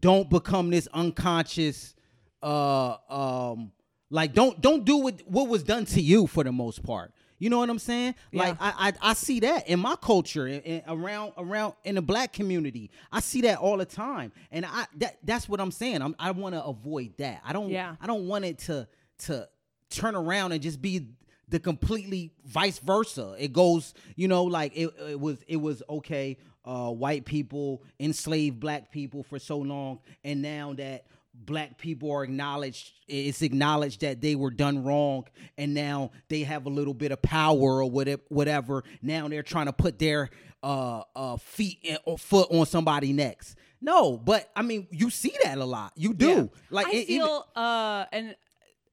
don't become this unconscious uh um like don't don't do what what was done to you for the most part You know what I'm saying? Yeah. Like I, I I see that in my culture and, and around around in the black community. I see that all the time, and I that that's what I'm saying. I'm, I want to avoid that. I don't. Yeah. I don't want it to to turn around and just be the completely vice versa. It goes, you know, like it, it was it was okay. Uh, white people enslaved black people for so long, and now that black people are acknowledged it's acknowledged that they were done wrong and now they have a little bit of power or whatever whatever now they're trying to put their uh uh feet in, or foot on somebody next no but i mean you see that a lot you do Yeah. like I even- feel uh and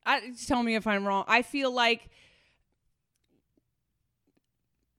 I just tell me if I'm wrong. I feel like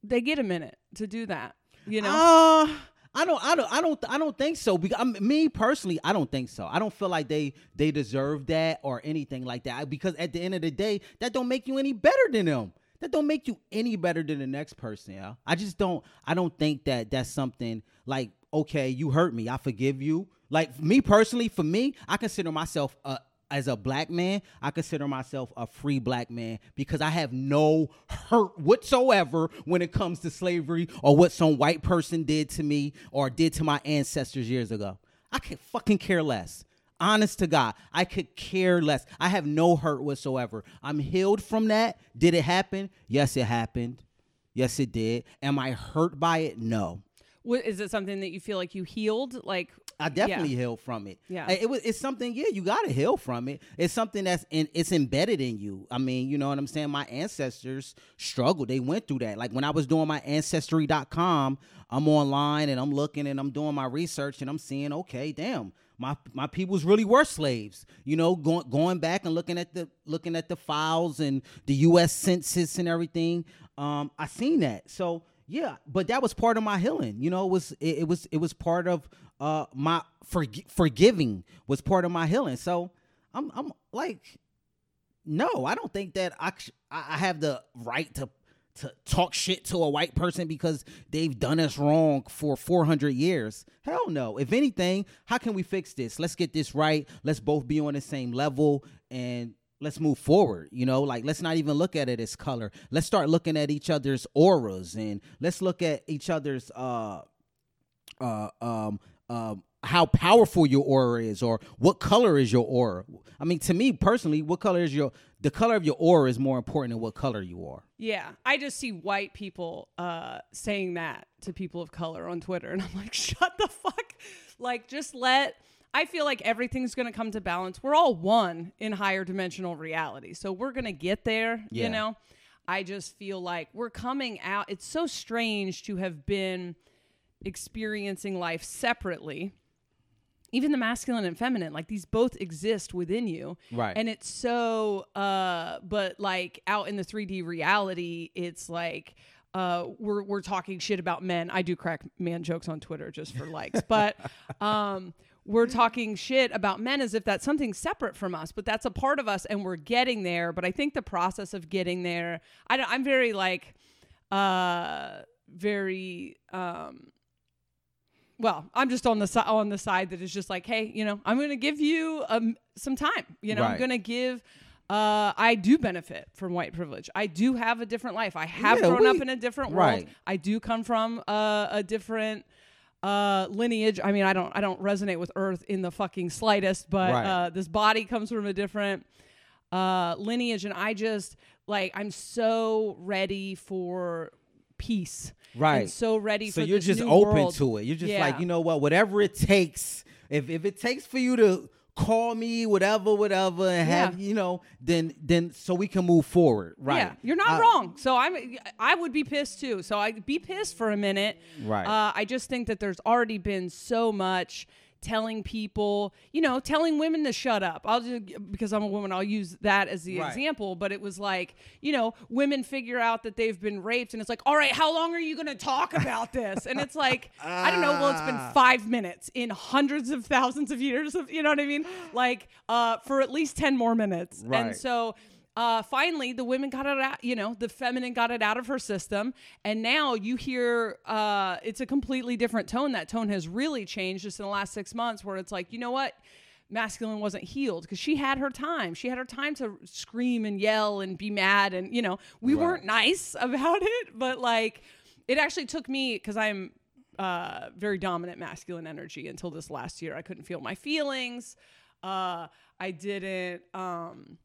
they get a minute to do that. You know? Uh, I don't, I don't, I don't, I don't think so. Because I mean, me personally, I don't think so. I don't feel like they they deserve that or anything like that. Because at the end of the day, that don't make you any better than them. That don't make you any better than the next person. Yeah, I just don't. I don't think that that's something like okay, you hurt me, I forgive you. Like me personally, for me, I consider myself a as a black man, I consider myself a free black man because I have no hurt whatsoever when it comes to slavery or what some white person did to me or did to my ancestors years ago. I could fucking care less. Honest to God, I could care less. I have no hurt whatsoever. I'm healed from that. Did it happen? Yes, it happened. Yes, it did. Am I hurt by it? No. What, is it something that you feel like you healed? Like I definitely healed from it. Yeah. It was. It's something. Yeah, you gotta heal from it. It's something that's in. It's embedded in you. I mean, you know what I'm saying. My ancestors struggled. They went through that. Like when I was doing my ancestry.com, I'm online and I'm looking and I'm doing my research and I'm seeing, okay, damn, my my peoples really were slaves. You know, going going back and looking at the looking at the files and the U.S. Census and everything. Um, I seen that. So yeah, but that was part of my healing. You know, it was it, it was it was part of uh my forg- forgiving was part of my healing. So I'm I'm like, no, I don't think that I I have the right to to talk shit to a white person because they've done us wrong for 400 years. Hell no. If anything, how can we fix this? Let's get this right. Let's both be on the same level and let's move forward you know like let's not even look at it as color let's start looking at each other's auras and let's look at each other's uh uh um um how powerful your aura is or what color is your aura i mean to me personally what color is your the color of your aura is more important than what color you are Yeah, I just see white people uh, saying that to people of color on Twitter, and I'm like, shut the fuck. Like, just let. I feel like everything's going to come to balance. We're all one in higher dimensional reality, so we're going to get there. Yeah. You know, I just feel like we're coming out. It's so strange to have been experiencing life separately even the masculine and feminine like these both exist within you Right. and it's so uh but like out in the 3d reality it's like uh we're we're talking shit about men i do crack man jokes on twitter just for likes but um we're talking shit about men as if that's something separate from us but that's a part of us and we're getting there but i think the process of getting there i don't i'm very like uh very um well, I'm just on the si- on the side that is just like, hey, you know, I'm going to give you um, some time. You know, I'm going to give. Uh, I do benefit from white privilege. I do have a different life. I have Yeah, grown we- up in a different world. right. I do come from uh, a different uh, lineage. I mean, I don't I don't resonate with Earth in the fucking slightest, but Right. uh, this body comes from a different uh, lineage, and I just like I'm so ready for peace. Right. And so ready so for you're just open world. to it you're just Yeah. like you know what whatever it takes if if it takes for you to call me whatever whatever and have Yeah. you know then then so we can move forward right Yeah, you're not Uh, wrong. So I'm, I would be pissed too. So I be pissed for a minute. Right. Uh, I just think that there's already been so much telling people, you know, telling women to shut up. I'll just because I'm a woman, I'll use that as the Right. example. But it was like, you know, women figure out that they've been raped, and it's like, all right, how long are you going to talk about this? And it's like, I don't know. Well, it's been Ah. five minutes in hundreds of thousands of years of, you know what I mean? Like, uh, for at least ten more minutes. And so uh, finally the women got it out you know the feminine got it out of her system and now you hear uh, it's a completely different tone that tone has really changed just in the last six months where it's like you know what masculine wasn't healed because she had her time. She had her time to scream and yell and be mad. And, you know, we Right. weren't nice about it, but like it actually took me because I'm uh, very dominant masculine energy until this last year. I couldn't feel my feelings. Uh, I didn't. Um,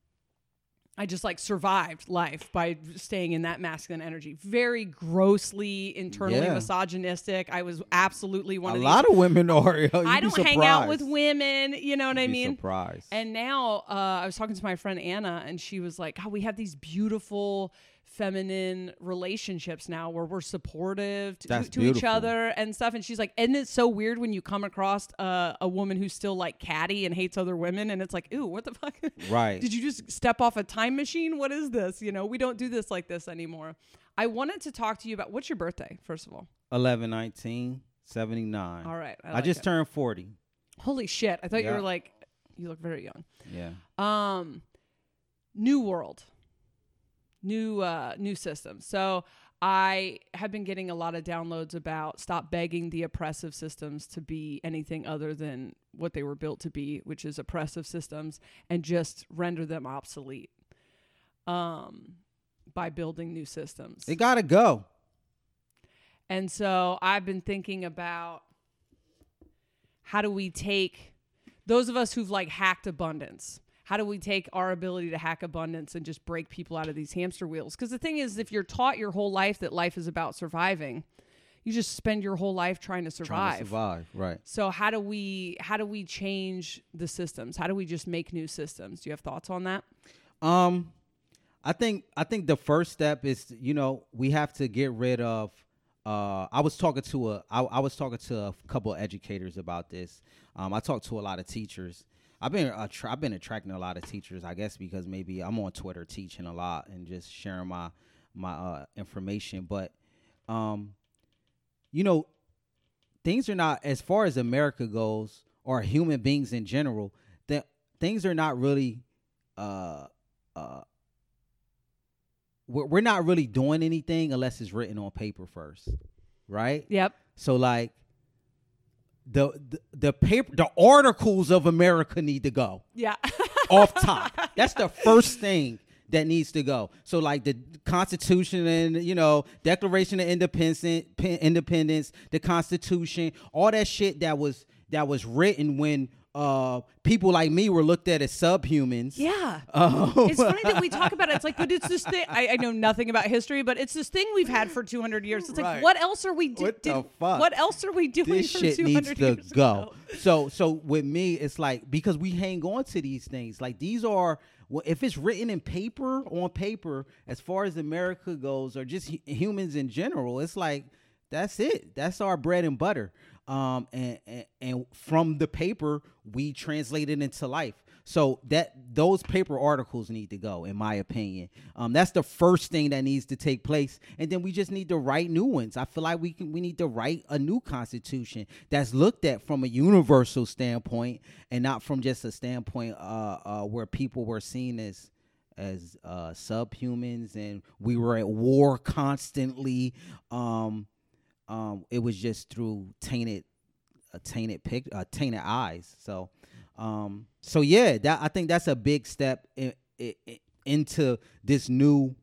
I just like survived life by staying in that masculine energy. Very grossly internally Yeah. misogynistic. I was absolutely one a of these. lot of women are. yo, I don't hang out with women. You know what I You'd be mean? Surprised. And now uh, I was talking to my friend Anna, and she was like, "Oh, we have these beautiful feminine relationships now where we're supportive to, to each other and stuff." And she's like, "And it's so weird when you come across uh, a woman who's still like catty and hates other women, and it's like, ooh, what the fuck? Right. Did you just step off a time machine? What is this? You know, we don't do this like this anymore." I wanted to talk to you about what's your birthday, first of all. 11, 19, 79. All right, I, I, just it. turned 40. Holy shit! I thought you were like, you look very young. Yeah. um new world new uh new system so i have been getting a lot of downloads about stop begging the oppressive systems to be anything other than what they were built to be which is oppressive systems and just render them obsolete um by building new systems It got to go. and so I've been thinking about how do we take those of us who've like hacked abundance? How do we take our ability to hack abundance and just break people out of these hamster wheels? Because the thing is, if you're taught your whole life that life is about surviving, you just spend your whole life trying to survive. Trying to survive. Right. So how do we how do we change the systems? How do we just make new systems? Do you have thoughts on that? Um, I think I think the first step is you know we have to get rid of. Uh, I was talking to a I, I was talking to a couple of educators about this. Um, I talked to a lot of teachers. I've been attra- I've been attracting a lot of teachers. I guess because maybe I'm on Twitter teaching a lot and just sharing my my uh, information. But um, you know, things are not as far as America goes or human beings in general. That things are not really uh uh we're, we're not really doing anything unless it's written on paper first right Yep. so like the, the the paper the articles of america need to go. Yeah. off top. That's the first thing that needs to go. So like the constitution and you know declaration of independence independence the constitution all that shit that was that was written when uh people like me were looked at as subhumans yeah. Oh. It's funny that we talk about it. It's like, but it's this thing. I, I know nothing about history, but it's this thing we've had for 200 years. It's like, what else are we doing? What? What else are we doing this for shit 200 needs to years go. ago? So so with me, it's like because we hang on to these things. Like these are well, if it's written in paper on paper, as far as America goes, or just hu- humans in general, it's like that's it. That's our bread and butter. Um, and, and and from the paper we translate it into life. So that those paper articles need to go, in my opinion. Um, that's the first thing that needs to take place, and then we just need to write new ones. I feel like we can we need to write a new constitution that's looked at from a universal standpoint and not from just a standpoint uh, uh, where people were seen as as uh, subhumans and we were at war constantly. Um, um, it was just through tainted tainted pic, uh, tainted eyes. So, um, so yeah, that I think that's a big step in, in, into this new,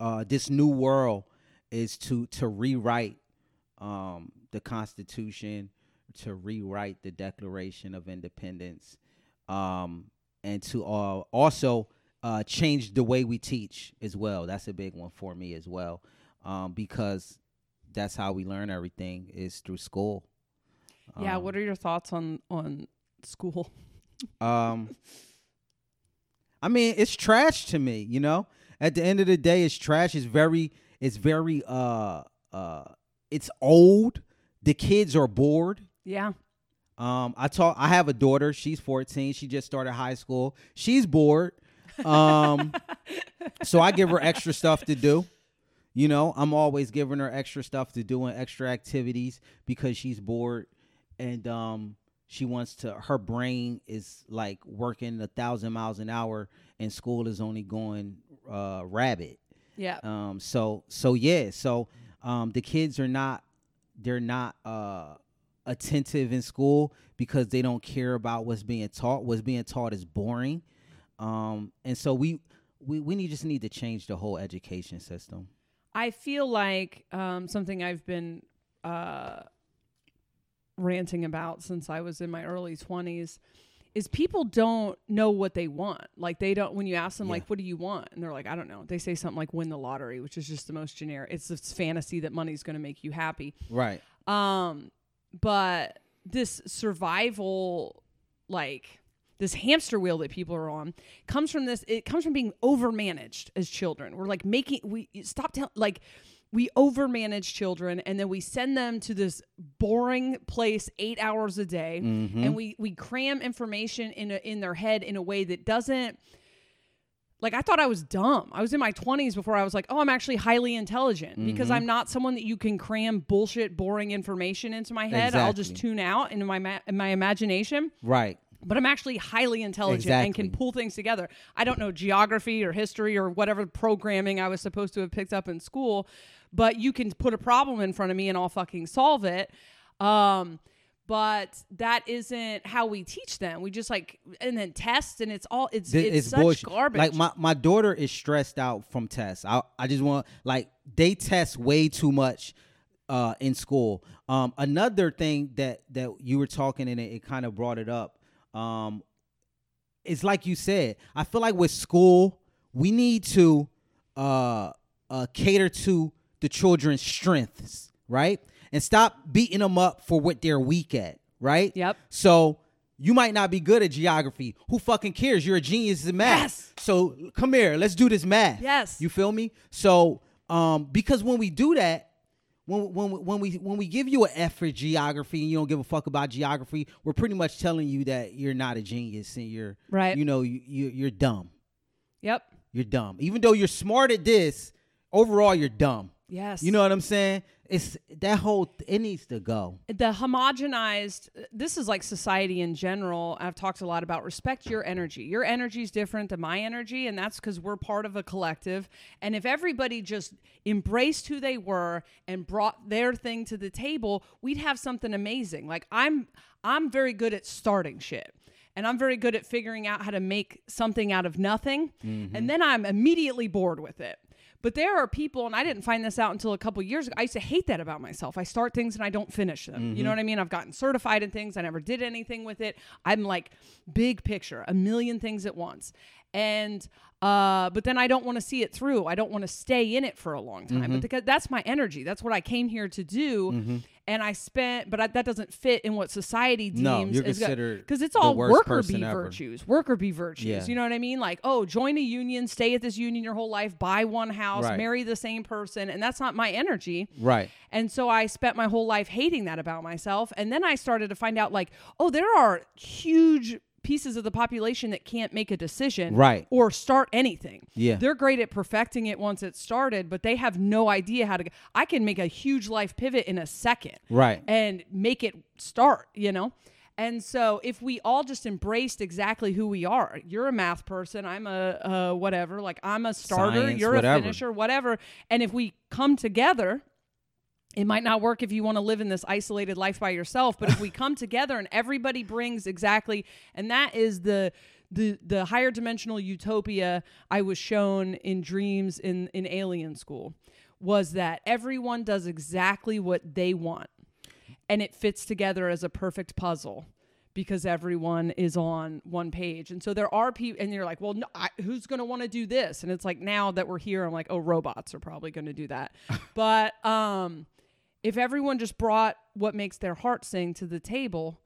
uh, this new world is to to rewrite um, the Constitution, to rewrite the Declaration of Independence, um, and to uh, also uh, change the way we teach as well. That's a big one for me as well, um, because that's how we learn everything is through school. Yeah. Um, What are your thoughts on on school? um, I mean, it's trash to me. You know, at the end of the day, it's trash. It's very, it's very, uh, uh, it's old. The kids are bored. Yeah. Um, I talk. I have a daughter. She's 14. She just started high school. She's bored. Um, so I give her extra stuff to do. You know, I'm always giving her extra stuff to do and extra activities because she's bored, and um, she wants to. Her brain is like working a thousand miles an hour, and school is only going uh, rabbit. Yeah. Um, so so yeah, so um, the kids are not they're not uh, attentive in school because they don't care about what's being taught. What's being taught is boring, um, and so we we we need just need to change the whole education system. I feel like um, something I've been uh, ranting about since I was in my early 20s is people don't know what they want. Like they don't when you ask them Yeah. like what do you want and they're like I don't know. They say something like win the lottery, which is just the most generic. It's this fantasy that money's going to make you happy. Right. Um but this survival like this hamster wheel that people are on comes from this it comes from being overmanaged as children we're like making we stop tell like we overmanage children and then we send them to this boring place eight hours a day mm-hmm. and we we cram information in a, in their head in a way that doesn't like I thought I was dumb. I was in my 20s before I was like, "Oh, I'm actually highly intelligent mm-hmm. because I'm not someone that you can cram bullshit boring information into my head. I'll just tune out into my ma- my imagination." Right. But I'm actually highly intelligent and can pull things together. I don't know geography or history or whatever programming I was supposed to have picked up in school, but you can put a problem in front of me and I'll fucking solve it. Um, but that isn't how we teach them. We just like and then test and it's all it's Th- it's, such bullshit. garbage. Like my, my daughter is stressed out from tests. I I just want like they test way too much uh in school. Um another thing that that you were talking and it, it kind of brought it up. Um it's like you said. I feel like with school we need to uh uh cater to the children's strengths, right? And stop beating them up for what they're weak at, right? Yep. So you might not be good at geography. Who fucking cares? You're a genius in math. Yes. So come here, let's do this math. Yes. You feel me? So um because when we do that, when when when we when we give you an F for geography and you don't give a fuck about geography, we're pretty much telling you that you're not a genius and you're Right. You know, you, you you're dumb. Yep. You're dumb. Even though you're smart at this, overall you're dumb. Yes. You know what I'm saying? It's that whole it needs to go. the homogenized this is like society in general i've talked a lot about respect your energy your energy is different than my energy and that's because we're part of a collective and if everybody just embraced who they were and brought their thing to the table we'd have something amazing like i'm i'm very good at starting shit and I'm very good at figuring out how to make something out of nothing. Mm-hmm. And then I'm immediately bored with it. But there are people, and I didn't find this out until a couple years ago. I used to hate that about myself. I start things and I don't finish them. You know mm-hmm. what I mean? I've gotten certified in things. I never did anything with it. I'm like big picture, a million things at once. And uh, but then I don't want to see it through. I don't want to stay in it for a long time. But mm-hmm. because that's my energy. That's what I came here to do. Mm-hmm. And I spent, but I, that doesn't fit in what society deems. No, you're considered because it's all worker bee ever. virtues, worker bee virtues. Yeah. You know what I mean? Like, oh, join a union, stay at this union your whole life, buy one house, Right. marry the same person, and that's not my energy. Right. And so I spent my whole life hating that about myself. And then I started to find out, like, oh, there are huge pieces of the population that can't make a decision Right. or start anything. Yeah. They're great at perfecting it once it's started, but they have no idea how to. I can make a huge life pivot in a second Right. and make it start, you know? And so if we all just embraced exactly who we are, you're a math person, I'm a uh, whatever, like I'm a starter, Science, you're whatever. a finisher, whatever. And if we come together, it might not work if you want to live in this isolated life by yourself, but if we come together and everybody brings exactly, and that is the the the higher dimensional utopia I was shown in dreams in in alien school was that everyone does exactly what they want and it fits together as a perfect puzzle because everyone is on one page. And so there are people, and you're like, well, no, I, who's going to want to do this? And it's like now that we're here, I'm like, oh, robots are probably going to do that. but um, if everyone just brought what makes their heart sing to the table,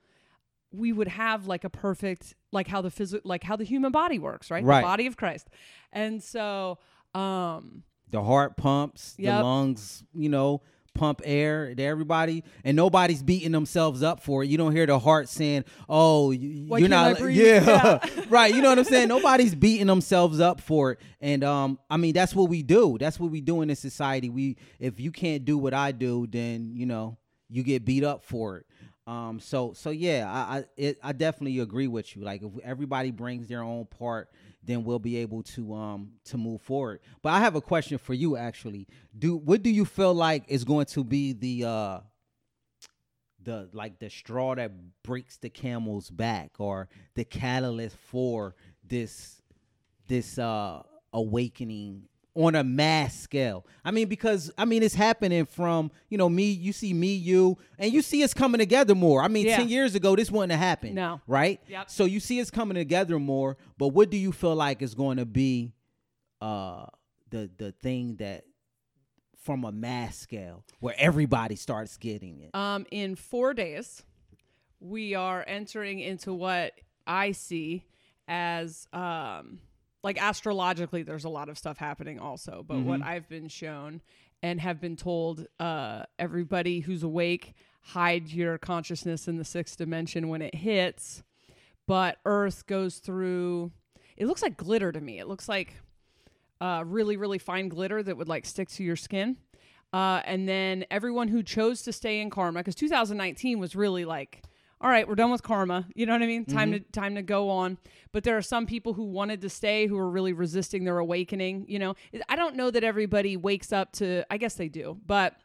we would have like a perfect, like how the physical, like how the human body works, right? Right. The body of Christ. And so, um, the heart pumps, Yep. the lungs, you know, pump air to everybody, and nobody's beating themselves up for it. You don't hear the heart saying, "Oh, you, can't not." Yeah, Yeah. right. You know what I'm saying? Nobody's beating themselves up for it, and um, I mean that's what we do. That's what we do in this society. We, if you can't do what I do, then you know you get beat up for it. Um, so so yeah, I I, it, I definitely agree with you. Like if everybody brings their own part, then we'll be able to um to move forward. But I have a question for you actually. Do what do you feel like is going to be the uh the like the straw that breaks the camel's back or the catalyst for this this uh awakening on a mass scale. I mean, because I mean, it's happening from you know me. You see me, you, and you see us coming together more. I mean, Yeah. ten years ago, this wouldn't have happened. No. right? Yep. So you see us coming together more. But what do you feel like is going to be uh the the thing that from a mass scale where everybody starts getting it? Um, in four days, we are entering into what I see as um, like astrologically. There's a lot of stuff happening also, but what I've been shown and have been told, uh, everybody who's awake, hide your consciousness in the sixth dimension when it hits. But Earth goes through. It looks like glitter to me. It looks like uh, really, really fine glitter that would like stick to your skin. Uh, and then everyone who chose to stay in karma, because 2019 was really like, all right, we're done with karma. You know what I mean? Time to time to go on. But there are some people who wanted to stay who are really resisting their awakening. You know, I don't know that everybody wakes up to. I guess they do, but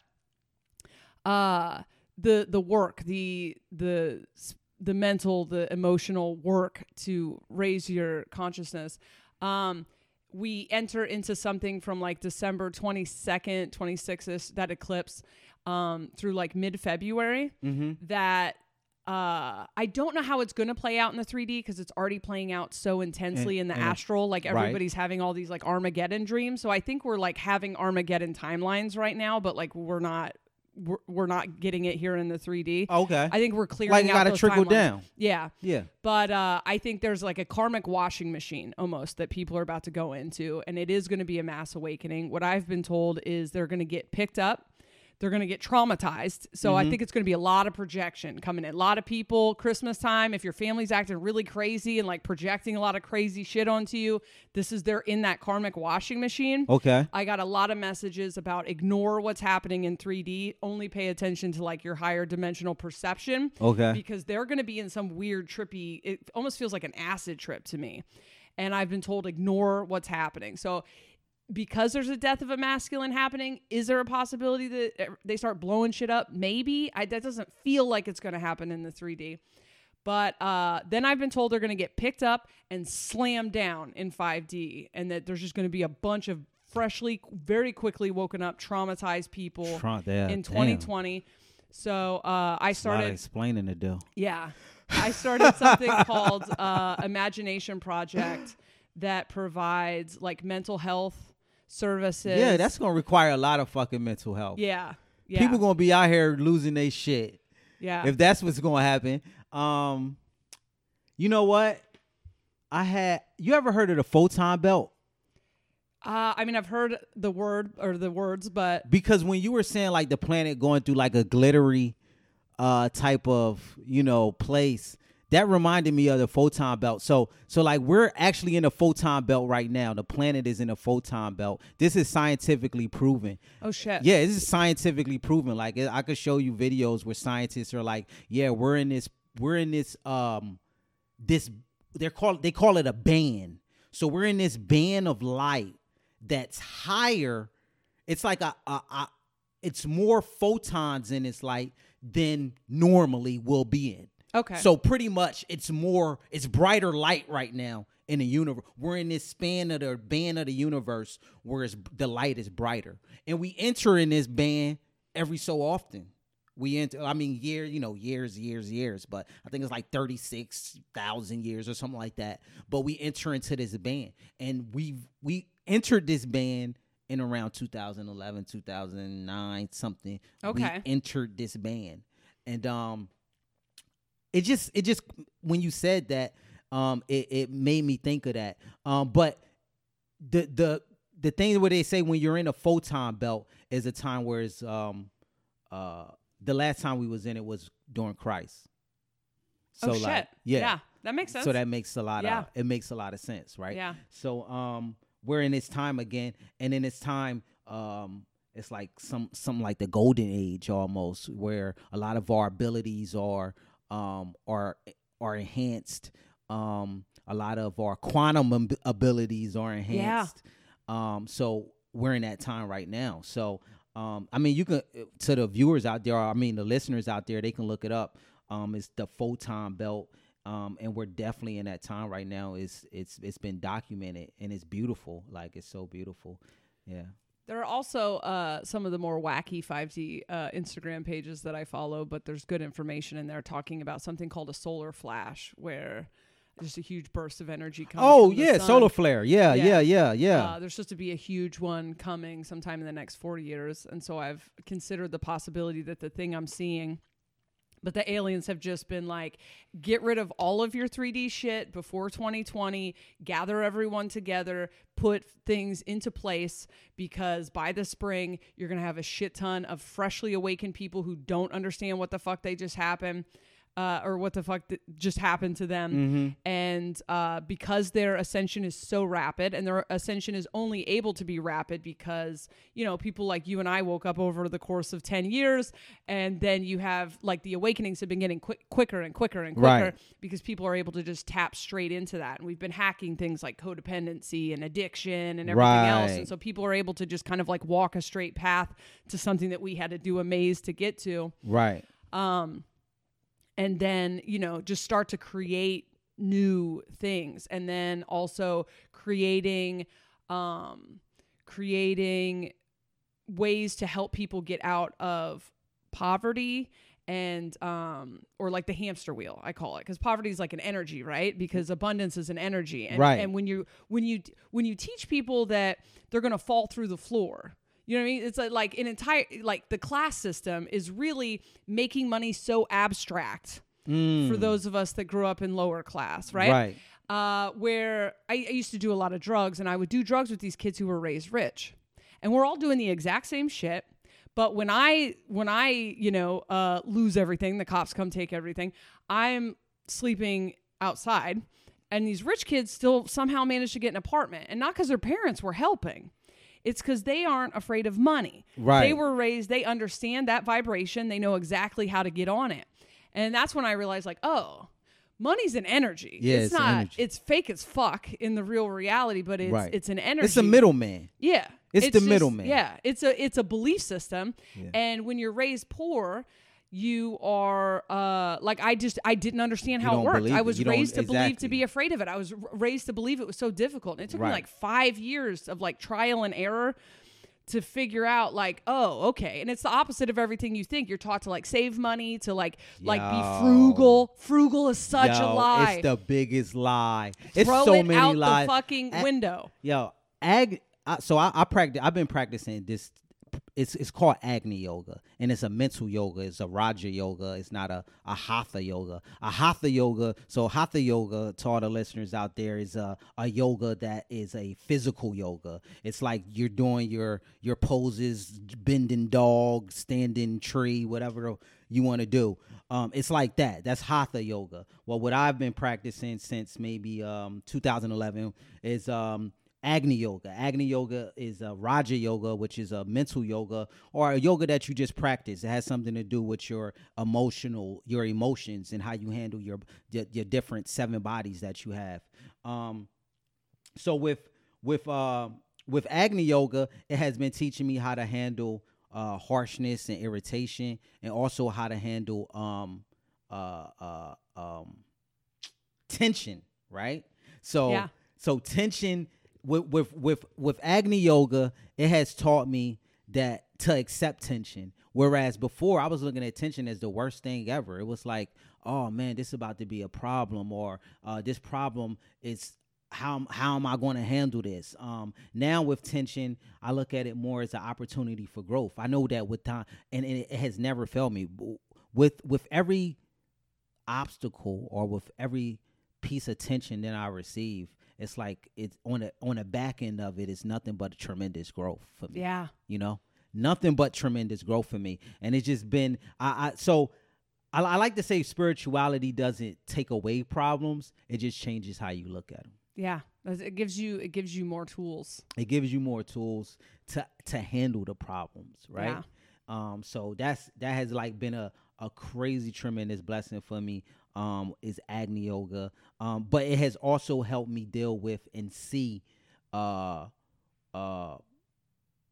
uh, the the work, the the the mental, the emotional work to raise your consciousness. Um, we enter into something from like December 22nd, 26th, that eclipse, um, through like mid February. That uh, I don't know how it's going to play out in the 3D because it's already playing out so intensely in the astral. Like right. everybody's having all these like Armageddon dreams. So I think we're like having Armageddon timelines right now, but like we're not. We're, we're not getting it here in the 3D. Okay. I think we're clearing Like out gotta trickle timelines. down. Yeah. yeah. But uh, I think there's like a karmic washing machine almost that people are about to go into, and it is going to be a mass awakening. What I've been told is they're going to get picked up. They're going to get traumatized. So I mm-hmm. think it's going to be a lot of projection coming in. A lot of people, Christmas time, if your family's acting really crazy and like projecting a lot of crazy shit onto you, this is they're in that karmic washing machine. Okay. I got a lot of messages about ignore what's happening in 3D, only pay attention to like your higher dimensional perception. Okay. Because they're going to be in some weird trippy, it almost feels like an acid trip to me. And I've been told ignore what's happening. So because there's a death of a masculine happening, is there a possibility that uh, they start blowing shit up? Maybe. I, that doesn't feel like it's going to happen in the 3D. But uh, then I've been told they're going to get picked up and slammed down in 5D, and that there's just going to be a bunch of freshly, very quickly woken up, traumatized people Tra- yeah, in damn. 2020. So uh, I A lot of started, explaining to do. yeah, I started something called uh, Imagination Project that provides like mental health services. Yeah, that's gonna require a lot of fucking mental health. yeah, yeah, People gonna be out here losing their shit. yeah. if that's what's gonna happen. Um, you know what? I had. You ever heard of the photon belt? Uh, I mean, I've heard the word or the words, but Because when you were saying like the planet going through like a glittery uh type of you know place, that reminded me of the photon belt. So so like we're actually in a photon belt right now. The planet is in a photon belt. This is scientifically proven. oh shit, Yeah, this is scientifically proven. Like I could show you videos where scientists are like, yeah, we're in this, we're in this, um, this. They're called, they call it a band. So we're in this band of light that's higher. It's like a, a, a it's more photons in its light than normally will be in. Okay. So pretty much it's more it's brighter light right now in the universe. We're in this span of the band of the universe where it's, the light is brighter. And we enter in this band every so often. We enter I mean year, you know, years, years, years, but I think it's like 36,000 years or something like that. But we enter into this band and we we entered this band in around 2011, 2009, something. Okay. We entered this band. And um it just it just when you said that um it, it made me think of that um but the the the thing where they say when you're in a photon belt is a time where it's um uh the last time we was in it was during christ so oh like shit, yeah, that makes sense. so that makes a lot Yeah. of it makes a lot of sense right Yeah. so um we're in this time again and in this time um it's like some something like the golden age almost where a lot of our abilities are um are are enhanced um a lot of our quantum ab- abilities are enhanced Yeah. um so we're in that time right now so Um, I mean, you can to the viewers out there, I mean the listeners out there, they can look it up. Um, it's the photon belt. Um, and we're definitely in that time right now. It's it's it's been documented and it's beautiful. Like it's so beautiful. Yeah. There are also uh, some of the more wacky 5D uh, Instagram pages that I follow, but there's good information in there talking about something called a solar flash, where just a huge burst of energy comes. Oh yeah, solar flare. Yeah, Yeah. yeah, yeah, yeah. Uh, there's supposed to be a huge one coming sometime in the next 40 years. And so I've considered the possibility that the thing I'm seeing, but the aliens have just been like, get rid of all of your 3D shit before 2020, gather everyone together, put things into place because by the spring, you're going to have a shit ton of freshly awakened people who don't understand what the fuck they just happened. Uh, or what the fuck th- just happened to them. Mm-hmm. And uh, because their ascension is so rapid, and their ascension is only able to be rapid because, you know, people like you and I woke up over the course of 10 years, and then you have like the awakenings have been getting quick, quicker and quicker and quicker Right. because people are able to just tap straight into that. And we've been hacking things like codependency and addiction and everything else. And so people are able to just kind of like walk a straight path to something that we had to do a maze to get to right. um, and then you know just start to create new things. And then also creating um, creating ways to help people get out of poverty and um or like the hamster wheel i call it because poverty is like an energy right? Because abundance is an energy. And, Right. and when you when you when you teach people that they're gonna fall through the floor you know what I mean? It's like, like an entire like the class system is really making money so abstract for those of us that grew up in lower class, right? Right. Uh, where I, I used to do a lot of drugs, and I would do drugs with these kids who were raised rich, and we're all doing the exact same shit. But when I when I you know uh, lose everything, the cops come take everything. I'm sleeping outside, and these rich kids still somehow manage to get an apartment, and not because their parents were helping. It's because they aren't afraid of money. Right. They were raised, they understand that vibration. They know exactly how to get on it. And that's when I realized, like, oh, money's an energy. Yeah, it's, it's not, energy. it's fake as fuck in the real reality, but it's, Right. it's an energy. It's a middleman. Yeah. It's the middleman. Yeah. It's a, it's a belief system. And when you're raised poor, you are uh like I just I didn't understand how it worked. I was raised to believe to be afraid of it. I was r- raised to believe it was so difficult. And it took me like 5 years of like trial and error to figure out like oh okay and it's the opposite of everything you think you're taught to like save money to like like be frugal frugal is such a lie It's the biggest lie. It's throw so it many out lies. the fucking A- window Yo, ag. I, so I, I practice. I've been practicing this. It's it's called Agni Yoga, and it's a mental yoga. It's a Raja Yoga. It's not a a Hatha Yoga. A Hatha Yoga. So Hatha Yoga, to all the listeners out there, is a a yoga that is a physical yoga. It's like you're doing your your poses, bending dog, standing tree, whatever you want to do. Um, it's like that. That's Hatha Yoga. Well, what I've been practicing since maybe um 2011 is um Agni Yoga. Agni Yoga is a Raja Yoga, which is a mental yoga or a yoga that you just practice. It has something to do with your emotional, your emotions, and how you handle your your, your different seven bodies that you have. Um, so with with uh with Agni Yoga, it has been teaching me how to handle uh harshness and irritation, and also how to handle um uh uh um tension. Right. So Yeah. so tension with with with with Agni Yoga, it has taught me that to accept tension. Whereas before, I was looking at tension as the worst thing ever. It was like, oh man, this is about to be a problem, or uh, this problem is how how am I going to handle this? Um, now with tension, I look at it more as an opportunity for growth. I know that with time, and, and it has never failed me. With with every obstacle or with every piece of tension that I receive, it's like it's on the on the back end of it. it is nothing but tremendous growth for me. yeah You know, nothing but tremendous growth for me, and it's just been I, I so. I, I like to say spirituality doesn't take away problems; it just changes how you look at them. yeah it gives you it gives you more tools It gives you more tools to to handle the problems, right? Yeah. Um, so that's that has like been a a crazy tremendous blessing for me. Um, is Agni Yoga, um, but it has also helped me deal with and see, uh, uh,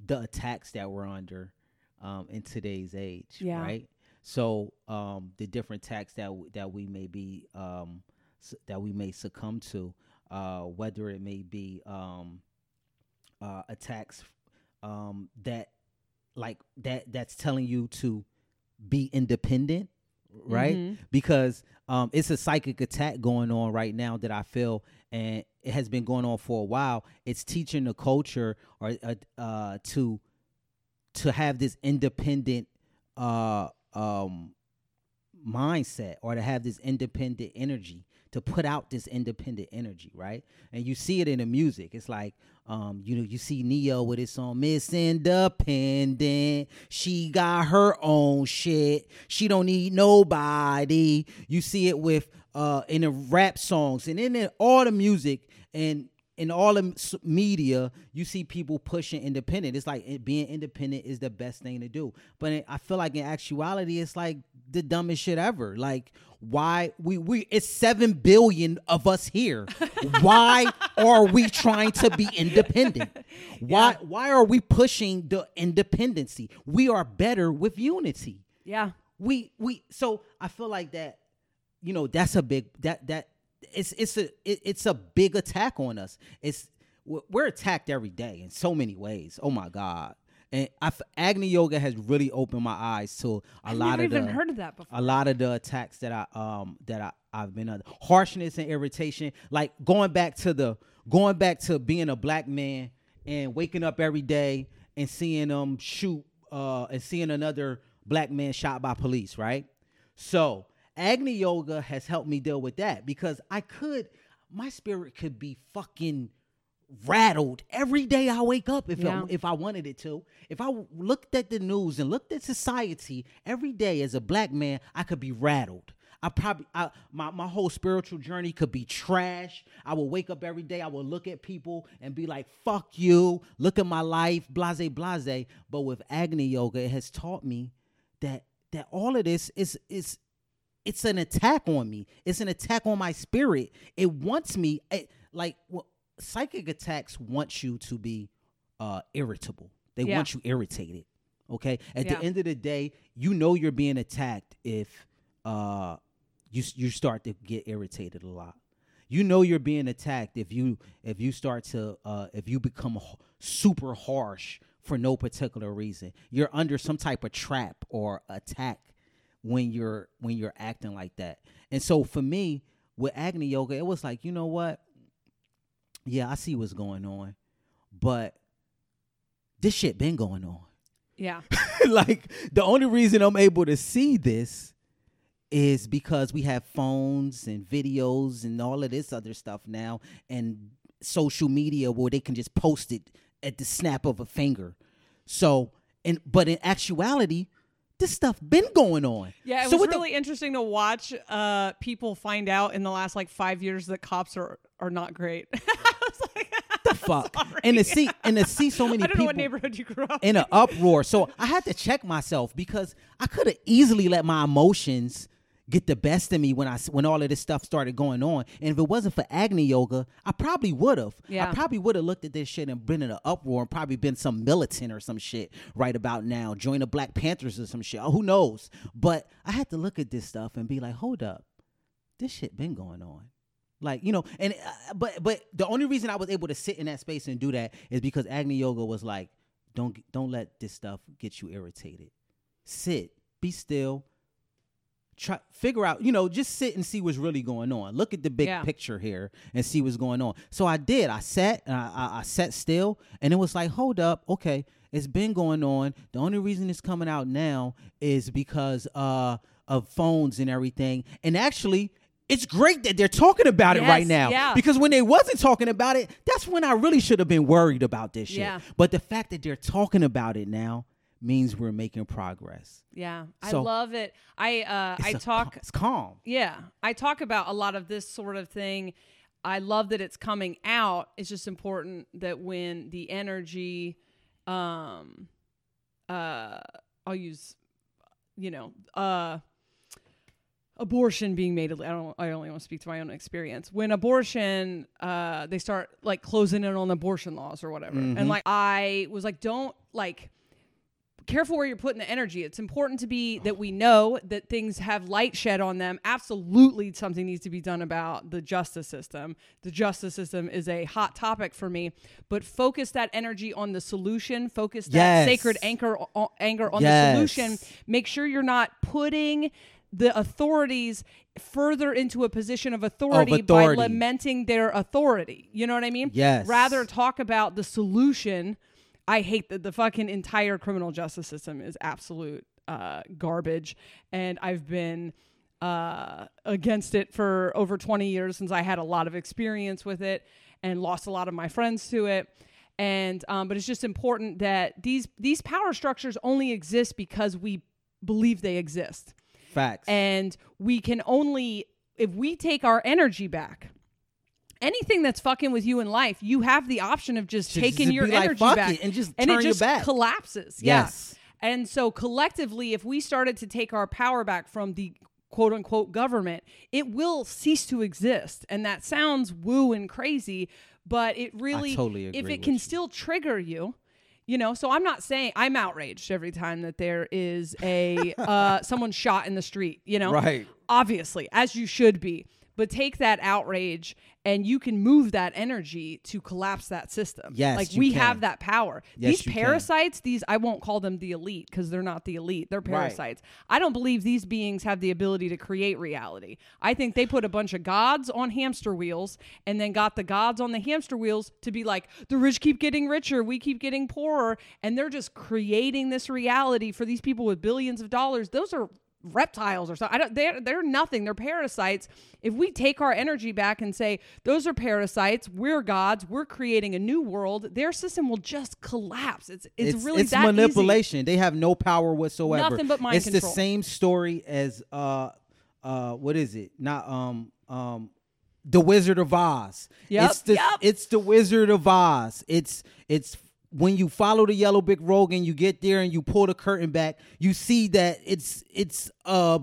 the attacks that we're under, um, in today's age, Yeah. right? So um, the different attacks that w- that we may be um, s- that we may succumb to, uh, whether it may be um, uh, attacks um, that like that that's telling you to be independent, right? Mhm. Because um, it's a psychic attack going on right now that I feel, and it has been going on for a while. It's teaching the culture or uh, uh, to to have this independent uh, um, mindset or to have this independent energy to put out this independent energy right and you see it in the music it's like um you know you see Ne-Yo with his song miss independent. She got her own shit. She don't need nobody. You see it with uh in the rap songs and in all the music. And in all the media, you see people pushing independent. It's like it, being independent is the best thing to do. But it, I feel like in actuality, it's like the dumbest shit ever. Like why we we it's seven billion of us here. why are we trying to be independent? Why why are we pushing the independency? We are better with unity Yeah. we we so I feel like that you know that's a big that that it's it's a it, it's a big attack on us. It's we're attacked every day in so many ways. Oh my god. And I f- Agni Yoga has really opened my eyes to a I've lot of the heard of that before. a lot of the attacks that I um that I I've been under harshness and irritation like going back to the going back to being a black man and waking up every day and seeing them shoot uh and seeing another black man shot by police right so Agni Yoga has helped me deal with that because I could my spirit could be fucking rattled every day I wake up if Yeah. I, if I wanted it to. If I looked at the news and looked at society every day as a black man, I could be rattled. I probably I, my my whole spiritual journey could be trash. I would wake up every day. I would look at people and be like, "Fuck you." Look at my life, blase, blase. But with Agni Yoga, it has taught me that that all of this is is it's an attack on me. It's an attack on my spirit. It wants me it, like well, psychic attacks want you to be uh irritable. They Yeah. want you irritated. Okay? At Yeah. the end of the day, you know you're being attacked if uh you you start to get irritated a lot. You know you're being attacked if you if you start to uh if you become super harsh for no particular reason. You're under some type of trap or attack when you're when you're acting like that. And so for me with Agni Yoga, it was like, you know what? Yeah, I see what's going on, but this shit been going on. yeah. like the only reason I'm able to see this is because we have phones and videos and all of this other stuff now and social media where they can just post it at the snap of a finger. So, and but in actuality, this stuff been going on. Yeah, it so was what the- really interesting to watch uh, people find out in the last like five years that cops are are not great. I was like, the fuck sorry. and to see and to see so many I don't people know what neighborhood you grew up in an uproar. So I had to check myself because I could have easily let my emotions get the best of me when I when all of this stuff started going on. And if it wasn't for Agni Yoga, I probably would have. Yeah. I probably would have looked at this shit and been in an uproar and probably been some militant or some shit right about now, join the Black Panthers or some shit. Oh, who knows? But I had to look at this stuff and be like, hold up, this shit been going on. Like you know, and uh, but but the only reason I was able to sit in that space and do that is because Agni Yoga was like, don't don't let this stuff get you irritated. Sit, be still. Try figure out, you know, just sit and see what's really going on. Look at the big Yeah. picture here and see what's going on. So I did. I sat and I, I, I sat still, and it was like, hold up, okay, it's been going on. The only reason it's coming out now is because uh, of phones and everything. And actually, it's great that they're talking about it right now yeah. because when they wasn't talking about it, that's when I really should have been worried about this shit. Yeah. But the fact that they're talking about it now means we're making progress. Yeah, I love it. I uh, I talk. cal- it's calm. Yeah, I talk about a lot of this sort of thing. I love that it's coming out. It's just important that when the energy, um, uh, I'll use, you know, uh, abortion being made. I don't. I only want to speak to my own experience. When abortion, uh, they start like closing in on abortion laws or whatever, and like I was like, don't like careful where you're putting the energy. It's important to be that we know that things have light shed on them. Absolutely, something needs to be done about the justice system. The justice system is a hot topic for me, but focus that energy on the solution. Focus that Yes. sacred anchor o- anger on Yes. the solution. Make sure you're not putting the authorities further into a position of authority, authority. by lamenting their authority. You know what I mean? Yes. Rather talk about the solution. I hate that the fucking entire criminal justice system is absolute uh, garbage, and I've been uh, against it for over 20 years since I had a lot of experience with it and lost a lot of my friends to it. And um, but it's just important that these these power structures only exist because we believe they exist, Facts. and we can only if we take our energy back. Anything that's fucking with you in life, you have the option of just Just taking to your be like, energy back it," and just and it just back. collapses. Yes. Yeah. And so collectively, if we started to take our power back from the quote unquote government, it will cease to exist. And that sounds woo and crazy, but it really, totally if it can you. still trigger you, you know, so I'm not saying I'm outraged every time that there is a uh, someone shot in the street. You know, Right. Obviously, as you should be. But take that outrage and you can move that energy to collapse that system. Yes, like we can. have that power. Yes, these you can. parasites, these I won't call them the elite because they're not the elite. They're parasites. I don't believe these beings have the ability to create reality. I think they put a bunch of gods on hamster wheels and then got the gods on the hamster wheels to be like the rich keep getting richer, we keep getting poorer, and they're just creating this reality for these people with billions of dollars. Those are reptiles or something. I don't they're they're nothing. They're parasites. If we take our energy back and say those are parasites, we're gods, we're creating a new world, their system will just collapse. It's it's, really it's that easy. manipulation. They have no power whatsoever. Nothing but mind It's control. the same story as uh uh what is it? Not um um the Wizard of Oz. Yep, It's the yep. it's the Wizard of Oz. It's it's when you follow the yellow brick road and you get there and you pull the curtain back, you see that it's it's uh,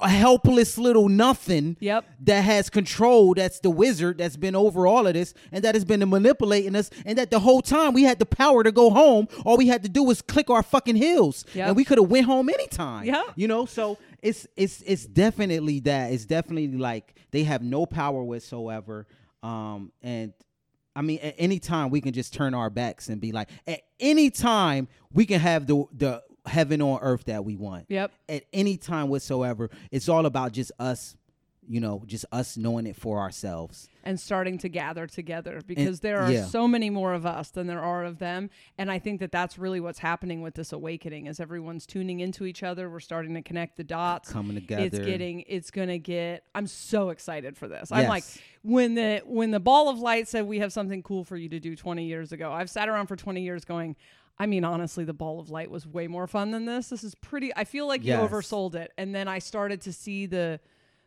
a helpless little nothing Yep. that has control that's the wizard that's been over all of this and that has been manipulating us and that the whole time we had the power to go home all we had to do was click our fucking heels Yep. and we could have went home anytime Yep. you know so it's it's it's definitely that it's definitely like they have no power whatsoever um and I mean, at any time we can just turn our backs and be like, at any time we can have the the heaven on earth that we want Yep. at any time whatsoever. It's all about just us, you know, just us knowing it for ourselves. and starting to gather together because there are yeah. so many more of us than there are of them and i think that that's really what's happening with this awakening is everyone's tuning into each other we're starting to connect the dots Coming together. it's getting it's gonna get i'm so excited for this i'm like when the when the ball of light said we have something cool for you to do 20 years ago i've sat around for 20 years going I mean, honestly, the ball of light was way more fun than this. This is pretty. I feel like Yes. you oversold it, and then I started to see the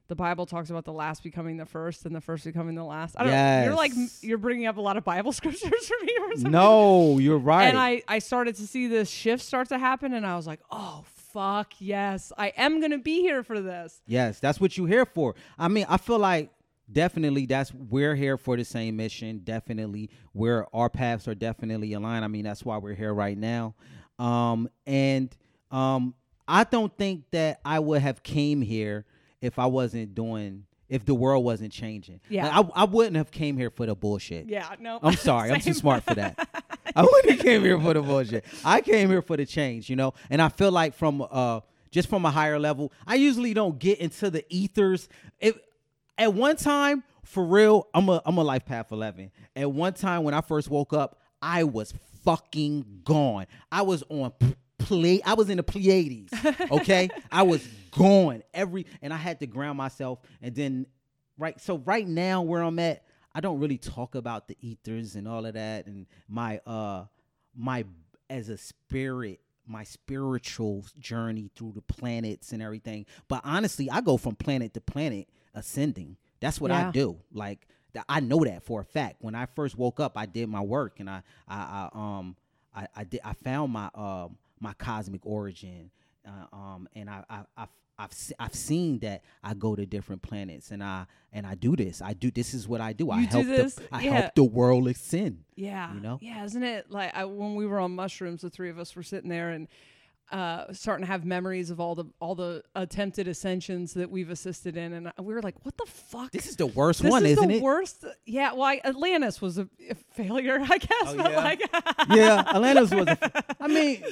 the Bible talks about the last becoming the first and the first becoming the last. I don't know. You're like you're bringing up a lot of Bible scriptures for me or something. No, you're right. And I I started to see this shift start to happen and I was like, "Oh, fuck, yes. I am going to be here for this." Yes, that's what you're here for. I mean, I feel like definitely that's we're here for the same mission. Definitely, where our paths are definitely aligned. I mean, that's why we're here right now. Um, and um, I don't think that I would have came here if I wasn't doing if the world wasn't changing. Yeah. Like, I I wouldn't have came here for the bullshit. Yeah, no. I'm sorry. I'm too smart for that. I wouldn't have came here for the bullshit. I came here for the change, you know. And I feel like from uh just from a higher level, I usually don't get into the ethers. If at one time, for real, I'm a I'm a life path 11. At one time when I first woke up, I was fucking gone. I was on play. I was in the Pleiades. Okay, I was going every, and I had to ground myself. And then, right, so right now where I'm at, I don't really talk about the ethers and all of that, and my uh my as a spirit my spiritual journey through the planets and everything but honestly i go from planet to planet ascending that's what Yeah. i do like th- i know that for a fact when i first woke up i did my work and i i, I um I, I did i found my um my cosmic origin uh, um and i i I've, I've, I've seen that I go to different planets and I and I do this. I do this is what I do. I You do help the I Yeah. help the world ascend. Yeah. You know? Yeah, isn't it like I, when we were on mushrooms, the three of us were sitting there and uh, starting to have memories of all the all the attempted ascensions that we've assisted in, and we were like, "What the fuck?" This is the worst This one, is isn't the it? worst. Yeah, well, I, Atlantis was a, a failure, I guess. Oh, but yeah? like, yeah, Atlantis was. A, I mean,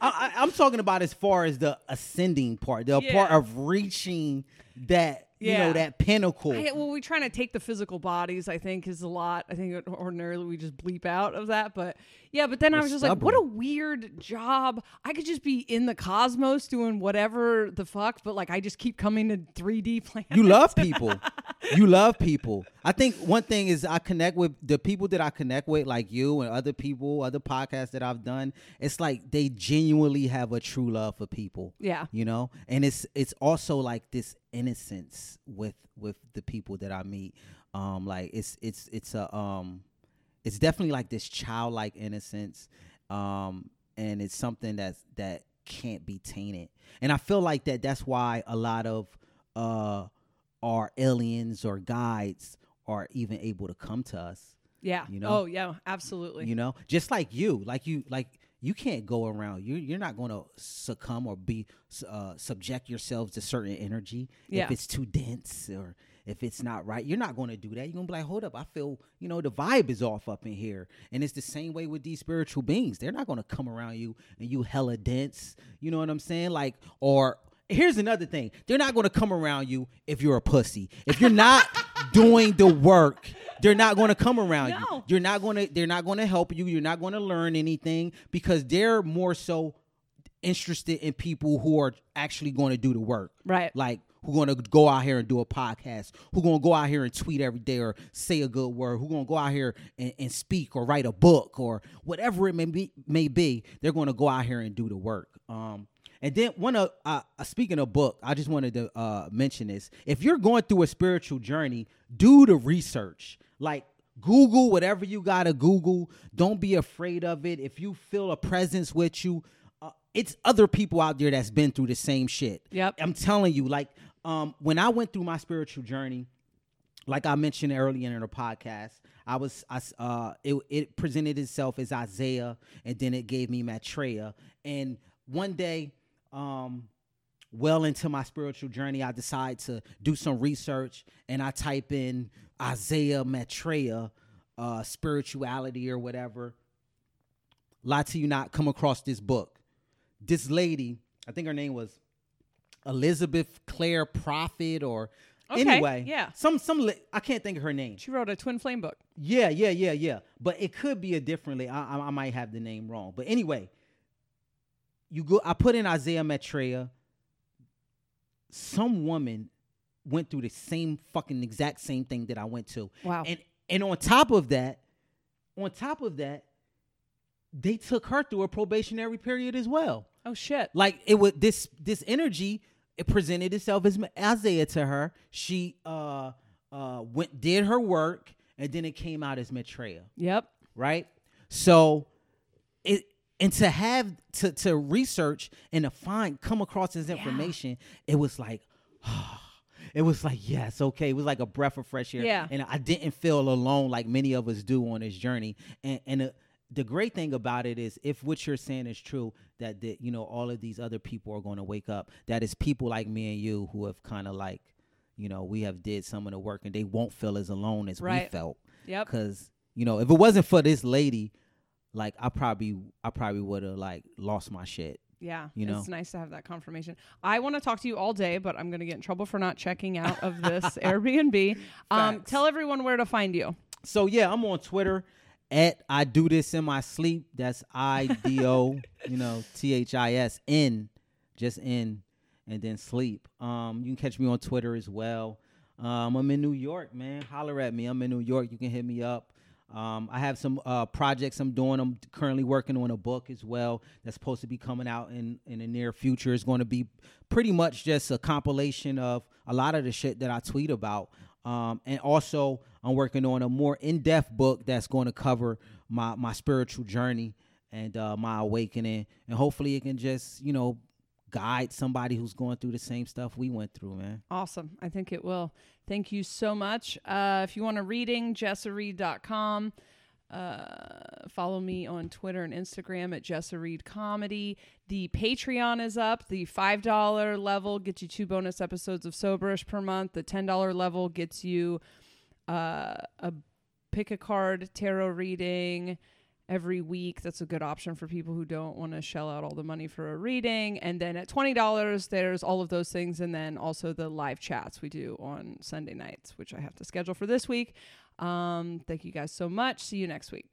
I, I, I'm talking about as far as the ascending part, the part of reaching that, you Yeah. know, that pinnacle. I, well, we're trying to take the physical bodies. I think is a lot. I think ordinarily we just bleep out of that, but yeah. But then I We're was just like, what a weird job. I could just be in the cosmos doing whatever the fuck, but like I just keep coming to 3D planets. You love people. you love people. I think one thing is I connect with the people that I connect with, like you and other people, other podcasts that I've done. It's like they genuinely have a true love for people. Yeah. You know? And it's it's also like this innocence with with the people that I meet. Um like it's it's it's a um it's definitely like this childlike innocence. Um and it's something that's that can't be tainted. And I feel like that that's why a lot of uh our aliens or guides are even able to come to us Yeah. You know? Oh yeah, absolutely. you know just like you like you like you can't go around you you're not going to succumb or be uh, subject yourselves to certain energy Yeah. if it's too dense or if it's not right you're not going to do that you're going to be like hold up i feel you know the vibe is off up in here and it's the same way with these spiritual beings they're not going to come around you and you hella dense you know what i'm saying like or here's another thing. They're not going to come around you if you're a pussy. If you're not doing the work they're not going to come around you. You're not going to they're not going to help you. You're not going to learn anything because they're more so interested in people who are actually going to do the work. Right. like who going to go out here and do a podcast who going to go out here and tweet every day or say a good word who going to go out here and, and speak or write a book or whatever it may be may be they're going to go out here and do the work. Um and then one of uh, uh, speaking of book, I just wanted to uh, mention this. If you're going through a spiritual journey, do the research. Like Google whatever you gotta Google. Don't be afraid of it. If you feel a presence with you, uh, it's other people out there that's been through the same shit. Yep. I'm telling you. Like um, when I went through my spiritual journey, like I mentioned earlier in the podcast, I was I, uh it it presented itself as Isaiah and then it gave me Maitreya and one day um well into my spiritual journey I decide to do some research and I type in Isaiah Maitreya uh spirituality or whatever lie to you not come across this book this lady I think her name was Elizabeth Clare Prophet or Okay, anyway yeah. some some li- I can't think of her name She wrote a twin flame book. yeah, yeah, yeah, yeah. But it could be a differently. I, I, I might have the name wrong. But anyway, you go. I put in Isaiah Maitreya. Some woman went through the same fucking exact same thing that I went to. Wow. And and on top of that, on top of that, they took her through a probationary period as well. Oh shit. Like it was this this energy. It presented itself as Isaiah to her. She uh uh went did her work, and then it came out as Maitreya, Yep. right? So it and to have to to research and to find come across this information, it was like. It was like yes, okay. It was like a breath of fresh air, Yeah. and I didn't feel alone like many of us do on this journey. And and uh, the great thing about it is, if what you're saying is true, that the, you know all of these other people are going to wake up. That is people like me and you who have kind of like, you know, we have did some of the work, and they won't feel as alone as we felt. Yep. Because you know, if it wasn't for this lady, like I probably I probably would have like lost my shit. Yeah, You know? it's nice to have that confirmation. I want to talk to you all day, but I'm going to get in trouble for not checking out of this Airbnb. Um, tell everyone where to find you. So yeah, I'm on Twitter at I do this in my sleep. That's I D O, you know, T H I S N, just in, and then sleep. Um, you can catch me on Twitter as well. Um, I'm in New York, man. Holler at me. I'm in New York. You can hit me up. Um, I have some uh, projects I'm doing. I'm currently working on a book as well that's supposed to be coming out in in the near future. It's going to be pretty much just a compilation of a lot of the shit that I tweet about. Um, and also, I'm working on a more in-depth book that's going to cover my my spiritual journey and uh, my awakening, and hopefully, it can just you know guide somebody who's going through the same stuff we went through, man. Awesome. I think it will. Thank you so much. Uh, if you want a reading, jessareed.com. uh, follow me on Twitter and Instagram at Jessa Reed Comedy. The Patreon is up. The $5 level gets you two bonus episodes of Soberish per month. The $10 level gets you uh, a pick a card tarot reading every week. That's a good option for people who don't want to shell out all the money for a reading. And then at $20, there's all of those things. And then also the live chats we do on Sunday nights, which I have to schedule for this week. Um, thank you guys so much. See you next week.